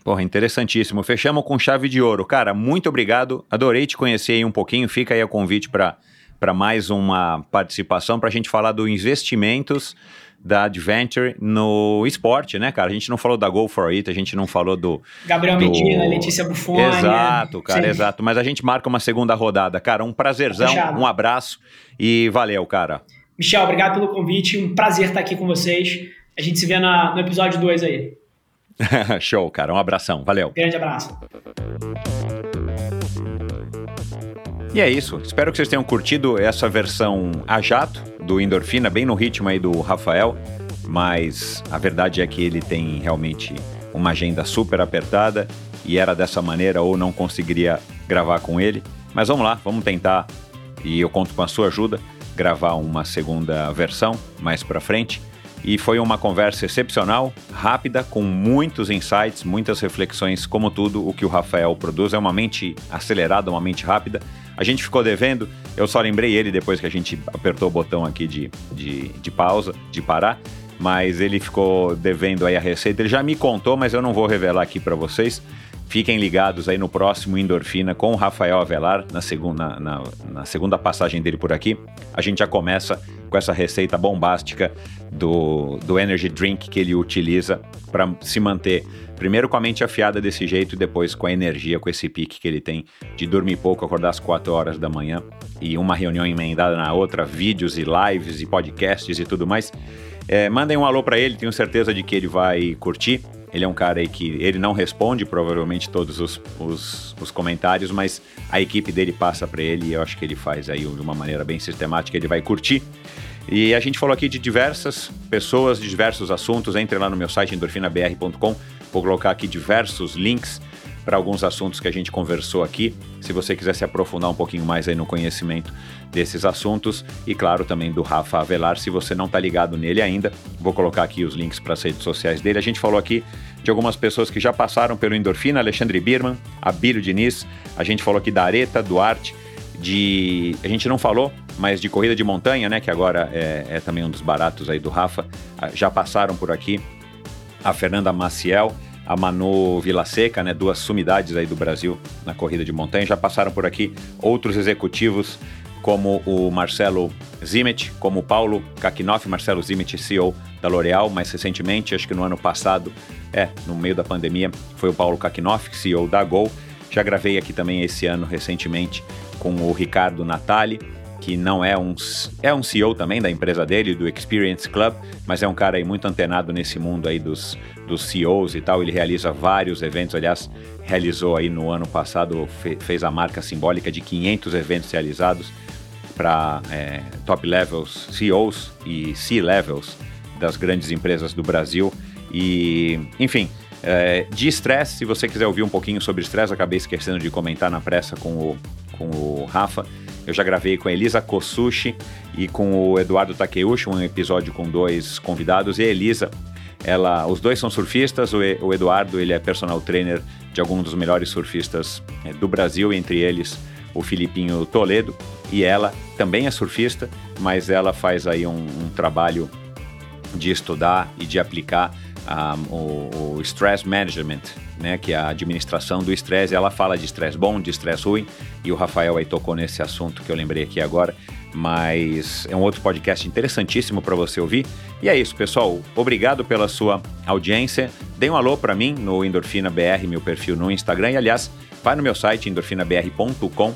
Porra, interessantíssimo. Fechamos com chave de ouro. Cara, muito obrigado. Adorei te conhecer aí um pouquinho. Fica aí o convite para mais uma participação para a gente falar do investimentos da Adventure no esporte, né, cara? A gente não falou da Go for It, a gente não falou do. Gabriel do... Medina, Letícia Buffoni. Exato, cara, Sim. exato. Mas a gente marca uma segunda rodada. Cara, um prazerzão, Fechado. um abraço e valeu, cara. Michel, obrigado pelo convite. Um prazer estar aqui com vocês. A gente se vê na, no episódio 2 aí. Show, cara. Um abração. Valeu. Grande abraço. E é isso. Espero que vocês tenham curtido essa versão a jato do Endorfina, bem no ritmo aí do Rafael. Mas a verdade é que ele tem realmente uma agenda super apertada e era dessa maneira ou não conseguiria gravar com ele. Mas vamos lá, vamos tentar e eu conto com a sua ajuda gravar uma segunda versão mais para frente. E foi uma conversa excepcional, rápida, com muitos insights, muitas reflexões, como tudo o que o Rafael produz. É uma mente acelerada, uma mente rápida. A gente ficou devendo, eu só lembrei ele depois que a gente apertou o botão aqui de, de, de pausa, de parar, mas ele ficou devendo aí a receita. Ele já me contou, mas eu não vou revelar aqui para vocês. Fiquem ligados aí no próximo Endorfina com o Rafael Avelar, na segunda, na, na segunda passagem dele por aqui. A gente já começa com essa receita bombástica do, do energy drink que ele utiliza para se manter primeiro com a mente afiada desse jeito e depois com a energia, com esse pique que ele tem de dormir pouco, acordar às 4 horas da manhã e uma reunião emendada na outra, vídeos e lives e podcasts e tudo mais. É, mandem um alô para ele, tenho certeza de que ele vai curtir. Ele é um cara aí que ele não responde provavelmente todos os, os, os comentários, mas a equipe dele passa para ele e eu acho que ele faz aí de uma maneira bem sistemática, ele vai curtir. E a gente falou aqui de diversas pessoas, de diversos assuntos. Entre lá no meu site endorfinabr.com, vou colocar aqui diversos links para alguns assuntos que a gente conversou aqui. Se você quiser se aprofundar um pouquinho mais aí no conhecimento desses assuntos. E claro também do Rafa Avelar, se você não está ligado nele ainda, vou colocar aqui os links para as redes sociais dele. A gente falou aqui de algumas pessoas que já passaram pelo Endorfina, Alexandre Birman, Abílio Diniz, a gente falou aqui da Areta, Duarte, de a gente não falou, mas de corrida de montanha, né, que agora é, é também um dos baratos aí do Rafa, ah, já passaram por aqui a Fernanda Maciel, a Manu Vila Seca, né, duas sumidades aí do Brasil na corrida de montanha. Já passaram por aqui outros executivos como o Marcelo Zimet, como o Paulo Kakinoff, Marcelo Zimet, CEO da L'Oréal, mais recentemente, acho que no ano passado, é, no meio da pandemia, foi o Paulo Kakinoff, CEO da Gol. Já gravei aqui também esse ano recentemente com o Ricardo Natali, que não é um, é um CEO também da empresa dele, do Experience Club, mas é um cara aí muito antenado nesse mundo aí dos, dos CEOs e tal. Ele realiza vários eventos, aliás, realizou aí no ano passado, fe, fez a marca simbólica de 500 eventos realizados para é, top levels, CEOs e C-levels das grandes empresas do Brasil. E, enfim, é, de estresse, se você quiser ouvir um pouquinho sobre estresse, acabei esquecendo de comentar na pressa com o, com o Rafa. Eu já gravei com a Elisa Kosushi e com o Eduardo Takeuchi, um episódio com dois convidados. E a Elisa, ela, os dois são surfistas. O, o Eduardo, ele é personal trainer de alguns dos melhores surfistas é, do Brasil, entre eles o Filipinho Toledo. E ela também é surfista, mas ela faz aí um, um trabalho de estudar e de aplicar um, o, o, stress management, né, que é a administração do estresse. Ela fala de estresse bom, de estresse ruim, e o Rafael aí tocou nesse assunto que eu lembrei aqui agora. Mas é um outro podcast interessantíssimo para você ouvir. E é isso, pessoal. Obrigado pela sua audiência. Dê um alô para mim no Endorfina BR, meu perfil no Instagram. E aliás, vai no meu site endorfinabr.com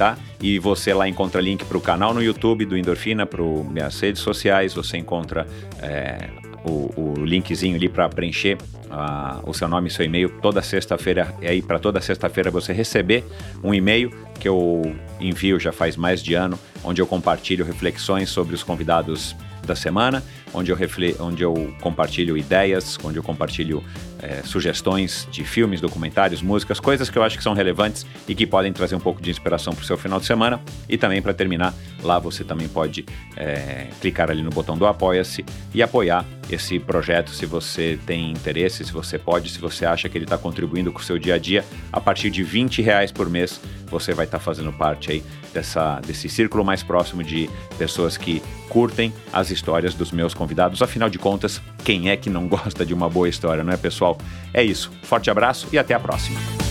tá? E você lá encontra link para o canal no YouTube do Endorfina, para minhas redes sociais, você encontra é, o, o, linkzinho ali para preencher uh, o seu nome e seu e-mail toda sexta-feira. E aí, para toda sexta-feira você receber um e-mail que eu envio já faz mais de ano, onde eu compartilho reflexões sobre os convidados da semana, onde eu, refle onde eu compartilho ideias, onde eu compartilho é, sugestões de filmes, documentários, músicas, coisas que eu acho que são relevantes e que podem trazer um pouco de inspiração para o seu final de semana. E também, para terminar, lá você também pode é, clicar ali no botão do Apoia-se e apoiar esse projeto se você tem interesse, se você pode, se você acha que ele está contribuindo com o seu dia a dia. A partir de 20 reais por mês, você vai estar tá fazendo parte aí dessa, desse círculo mais próximo de pessoas que curtem as histórias dos meus convidados. Afinal de contas, quem é que não gosta de uma boa história, não é, pessoal? É isso. Forte abraço e até a próxima.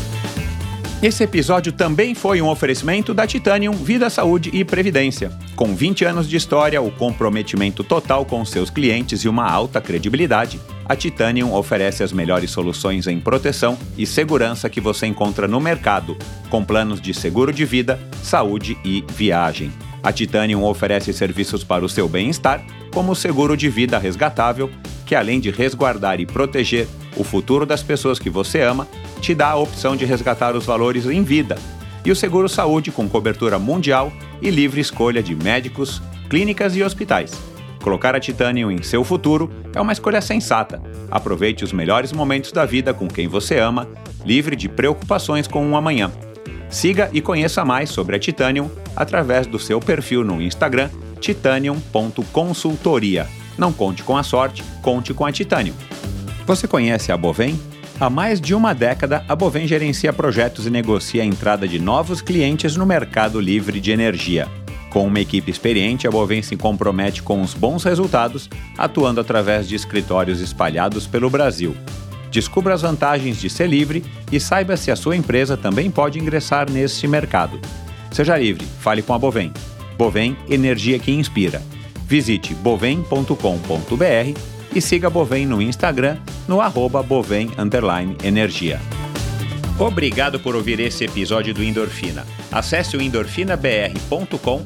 Esse episódio também foi um oferecimento da Titanium Vida, Saúde e Previdência. Com 20 anos de história, o comprometimento total com seus clientes e uma alta credibilidade, a Titanium oferece as melhores soluções em proteção e segurança que você encontra no mercado, com planos de seguro de vida, saúde e viagem. A Titanium oferece serviços para o seu bem-estar, como o seguro de vida resgatável, que além de resguardar e proteger o futuro das pessoas que você ama, te dá a opção de resgatar os valores em vida. E o seguro saúde com cobertura mundial e livre escolha de médicos, clínicas e hospitais. Colocar a Titanium em seu futuro é uma escolha sensata. Aproveite os melhores momentos da vida com quem você ama, livre de preocupações com o um amanhã. Siga e conheça mais sobre a Titanium através do seu perfil no Instagram titanium.consultoria. Não conte com a sorte, conte com a Titanium. Você conhece a Bovem? Há mais de uma década, a Bovem gerencia projetos e negocia a entrada de novos clientes no mercado livre de energia. Com uma equipe experiente, a Bovem se compromete com os bons resultados, atuando através de escritórios espalhados pelo Brasil. Descubra as vantagens de ser livre e saiba se a sua empresa também pode ingressar neste mercado. Seja livre, fale com a Bovem. Bovem, energia que inspira. Visite bovem.com.br e siga a Bovem no Instagram no arroba bovem energia. Obrigado por ouvir esse episódio do Endorfina. Acesse o endorfinabr.com,